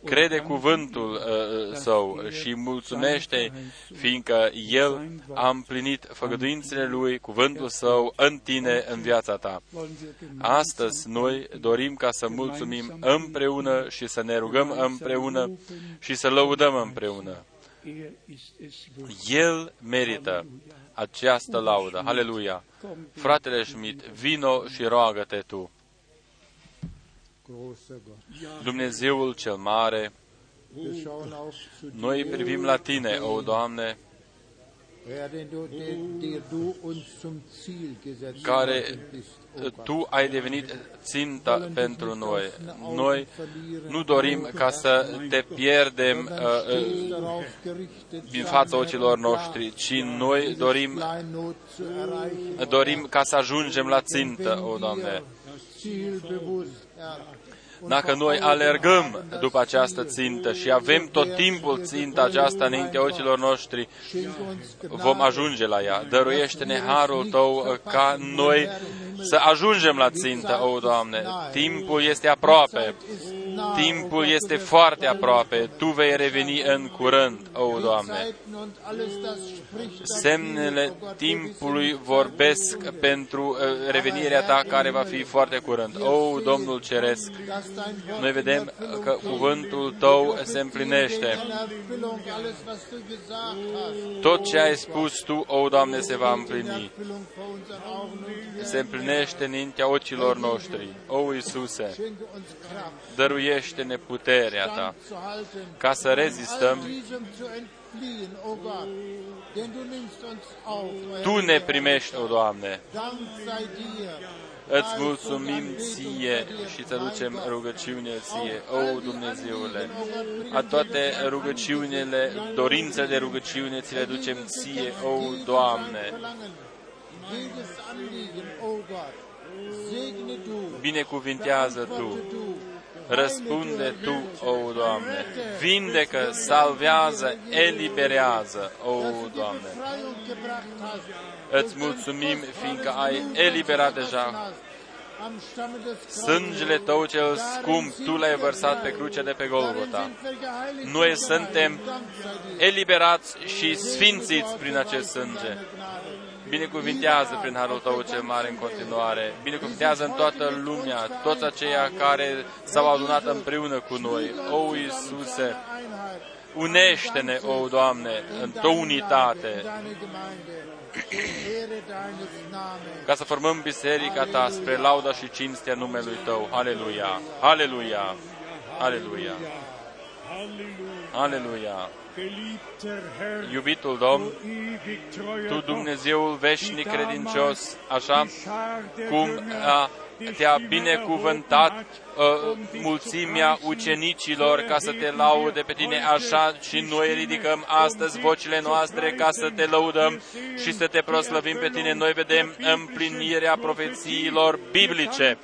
Crede cuvântul uh, său și mulțumește, fiindcă El a împlinit făgăduințele Lui, cuvântul său, în tine, în viața ta. Astăzi noi dorim ca să mulțumim împreună și să ne rugăm împreună și să lăudăm împreună. El merită această laudă. Haleluia! Fratele Schmidt, vino și roagă-te tu. Großer Gott, Dumnezeul cel mare, wir schauen auf zu noi dir, privim la Tine, o Doamne, Herr, den du, der, der du uns zum Ziel gesetzt care worden bist, o Gott. Tu ai devenit ținta pentru noi. Noi nu dorim ca să te pierdem uh, Stehst uh, darauf gerichtet, din fața ochilor noștri, ci noi dorim, Kleinod zu erreichen, dorim ca să ajungem la țintă, o Doamne. Zielbewusst, Herr. Und Dacă vor noi Augen alergăm haben das după această Ziel, țintă și avem tot timpul ținta aceasta înaintea ochilor noștri, schenk uns Gnade, vom ajunge la ea. Dăruiește-ne harul Tău uh, ca noi să ajungem la țintă, o Doamne. Timpul este aproape. Ist nah, Timpul este foarte aproape. Tu vei reveni în curând, o Doamne. Zeiten und alles das spricht Semnele dagegen, o Gott, timpului vorbesc pentru uh, revenirea Ta care va fi foarte curând. O, Domnul Ceresc, dass dein Wort noi in vedem Erfüllung că geht. cuvântul Tău se împlinește. In Erfüllung alles, was du gesagt hast. Tot ce ai spus Tu, o Doamne, se va In împlini. Erfüllung vor unseren Augen und wir Se împlinește înaintea ochilor noștri. O, Iisuse, schenke uns Kraft, dăruiește-ne puterea Ta Stand zu halten, ca să rezistăm. all diesem zu entfliehen, o Gott, denn du nimmst uns auf, o Tu Herr. ne primești, o Doamne. Dank sei dir. Îți mulțumim ție și să ducem rugăciune ție, o Dumnezeule. A toate rugăciunile, dorințele de rugăciune ți le ducem ție, o Doamne. Jedes Anliegen, o Gott, segne du, Binecuvintează Tu, du, răspunde Tu, o Doamne. Vindecă, salvează, eliberează, o Doamne. Befreiung gebracht hast. Îți mulțumim, fiindcă ai eliberat deja Am Stamme des sângele Tău cel scump, Tu l-ai vărsat pe crucea de pe Golgota. Noi suntem eliberați și sfințiți prin acest sânge. Binecuvintează prin harul Tău cel mare în continuare. Binecuvintează în toată lumea, toți aceia care s-au adunat împreună cu noi. O, Iisuse, unește-ne, o, Doamne, într-o unitate, Deine Gemeinde, Ehre deines Namens. ca să formăm biserica Ta spre lauda și cinstea numelui Tău. Aleluia! Aleluia! Aleluia! Aleluia! Geliebter Herr, Iubitul Domn, ewig treuer Tu, Gott, Dumnezeul veșnic credincios, așa die Schar der cum Jünger a, te-a binecuvântat uh, mulțimea ucenicilor ca să te laude pe tine, așa și noi ridicăm astăzi vocile noastre ca să te lăudăm și să te proslăvim pe tine. Noi vedem împlinirea profețiilor biblice.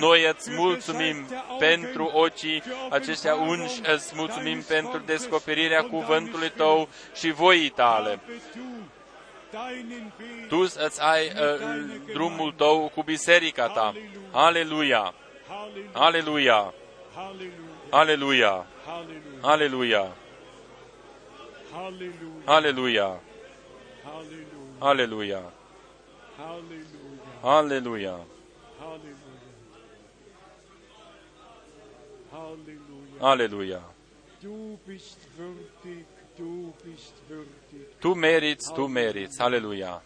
Noi îți mulțumim pentru ochii aceștia unși, îți mulțumim pentru descoperirea cuvântului tău și voii tale. Deinen Weg, Tu îți ai uh, drumul tău cu biserica ta. Aleluia! Halleluja, Aleluia! Halleluja, Aleluia! Halleluja, Aleluia! Halleluja, Aleluia! Halleluja, Aleluia! Halleluja, Halleluja. Aleluia! Du bist würdig, du bist würdig. Tu meriți, tu meriți. Aleluia!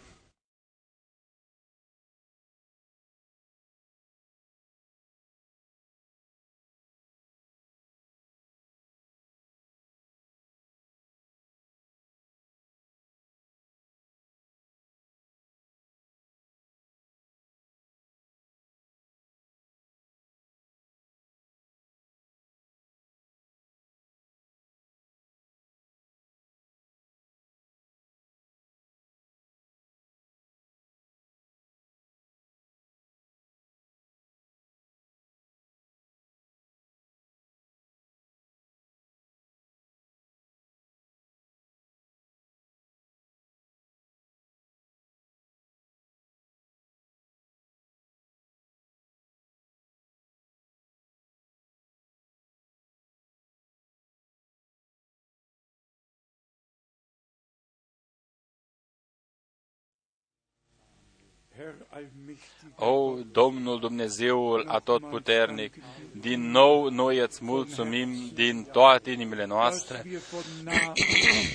O, Domnul Dumnezeul Atotputernic, din nou noi îți mulțumim din toate inimile dass noastre, wir von nah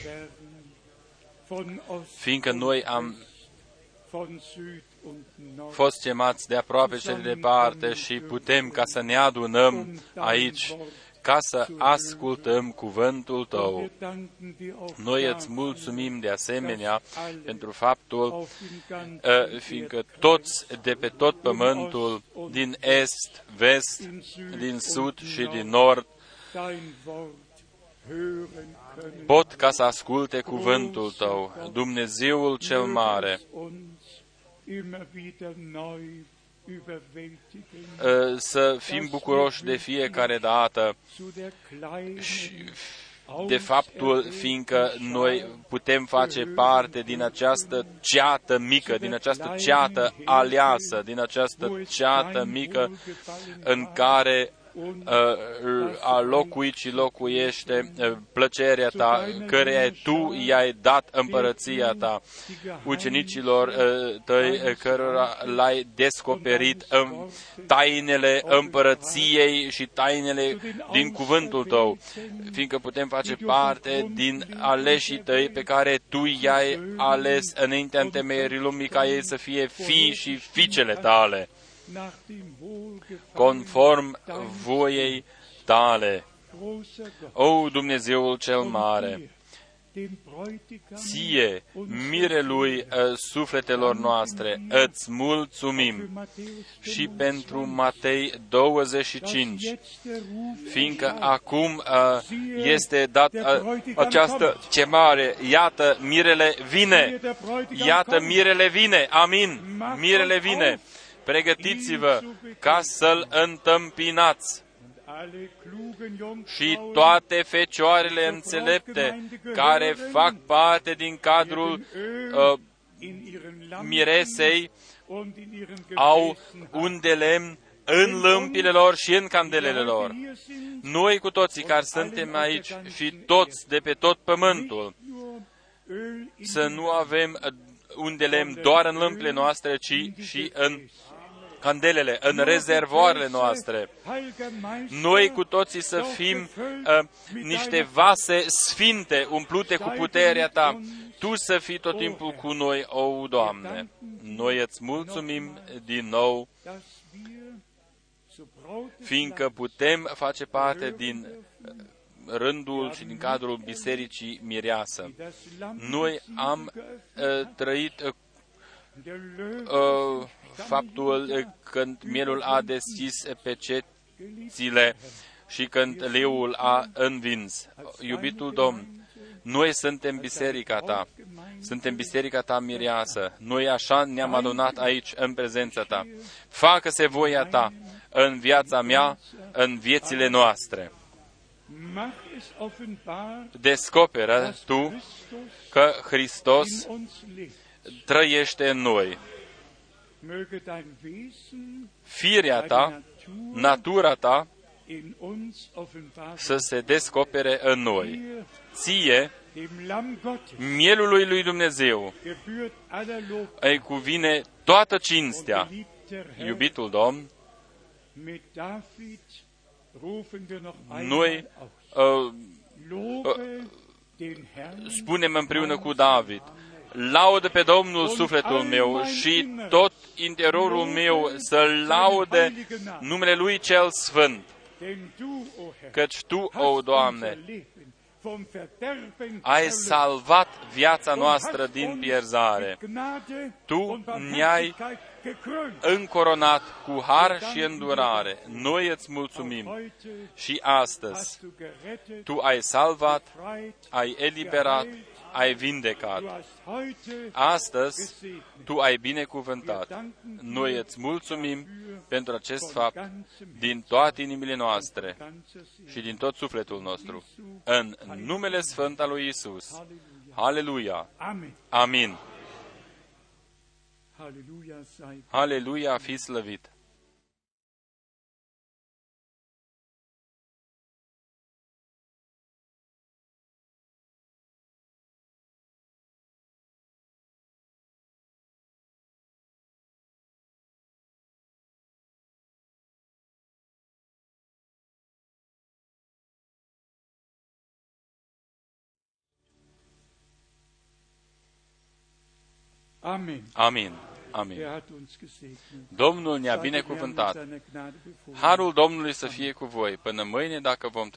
werden, von Ost, fiindcă noi am von Süd und Nord, fost chemați de aproape și de departe și putem ca să ne adunăm aici ca să ascultăm cuvântul Tău. Wir danken dir auch Noi îți dafür, mulțumim de asemenea pentru faptul, auf dem ganzen uh, fiindcă toți de pe tot pământul, din est, vest, din sud și din nord, dein Wort hören können. pot ca să asculte cuvântul Tău, Dumnezeul cel mare. Uns immer wieder neu überwältigen uh, Să fim bucuroși de fiecare dată zu der kleinen de faptul fiindcă noi putem face parte din această ceată mică, din această ceată aleasă, din această ceată mică în care uh, a locuit și locuiește uh, plăcerea ta, căreia tu i-ai dat împărăția ta, ucenicilor uh, tăi uh, cărora l-ai descoperit în tainele împărăției și tainele din cuvântul tău, fiindcă putem face parte din aleșii tăi pe care tu i-ai ales înaintea întemeierii lumii ca ei să fie fii și fiicele tale. nach dem Wohlgefallen conform voiei tale. großer Gott. O Dumnezeul cel mare, dir, dem Bräutigam ție, mirelui uh, sufletelor noastre, îți mulțumim für Matthäus și pentru Matei 25, jetzt der Ruf fiindcă acum uh, este dat uh, această chemare, iată, mirele vine, der Bräutigam iată, kommt. mirele vine, amin, mirele vine, pregătiți-vă ca să-l întâmpinați. alle klugen și Jungfrauen toate fecioarele înțelepte care fac parte din cadrul uh, in ihren Lampen miresei und in ihren au Gefäßen un de lemn în lămpile lor și în candelele lor. hier sind, Noi cu toții care suntem aici și toți de pe tot pământul, nur Öl in să nu avem uh, un de lemn doar în lămpile noastre, ci și în candelele, în rezervoarele noastre. Heiliger Meister, Noi cu toții să fim uh, niște vase sfinte, umplute cu puterea Ta. Tu să fii tot timpul cu noi, o Doamne. Noi îți mulțumim din nou, dass wir zu Braut fiindcă putem face parte din uh, rândul și din cadrul Bisericii Mireasă. das Lamm Noi am uh, trăit uh, der Löwe uh, faptul uh, când mielul a deschis pe cețile și când leul a învins. Iubitul Domn, noi suntem biserica ta, suntem biserica ta mireasă. Noi așa ne-am adunat aici în prezența ta. Facă-se voia ta în viața mea, în viețile noastre. mach es offenbar, Descoperă dass tu Christus că Hristos in uns lebt. Trăiește în noi. Möge dein Wesen, Firea deine ta, Natur natura ta, in uns offenbar să se descopere în noi. Dir, Ție, dem Lamm Gottes, mielului lui Dumnezeu, gebührt aller Lob îi cuvine toată und cinstea. geliebter Herr. Iubitul Domn, Mit David rufen wir noch noi einmal aus. uh, Lobe den Herrn spunem împreună cu David, laudă pe Domnul sufletul meu și tot interiorul meu să laude numele Lui cel Sfânt, denn du, o Herr, căci Tu, hast o Doamne, unser Leben vom Verderben ai erlöst salvat viața und noastră hast din uns pierzare. mit Gnade Tu und ne-ai Barmherzigkeit gekrönt. încoronat cu har și îndurare. Noi îți mulțumim Heute și astăzi hast du gerettet, Tu ai salvat, befreit, ai eliberat, geheilt. Ai Du vindecat. hast heute Astăzi gesegnet. Tu ai binecuvântat. Noi îți mulțumim pentru acest fapt din toate inimile noastre Ganzer Sinn. și din tot sufletul nostru. În numele Sfânt al lui Isus. Haleluia! Amen. Amin! Halleluja sei Haleluia, fi slăvit! Amen. Amin! Amin! Er hat uns gesegnet. Domnul ne-a Seid ihr Herrn mit binecuvântat. seiner Gnade befohlen. Harul Domnului să fie cu voi până mâine dacă vom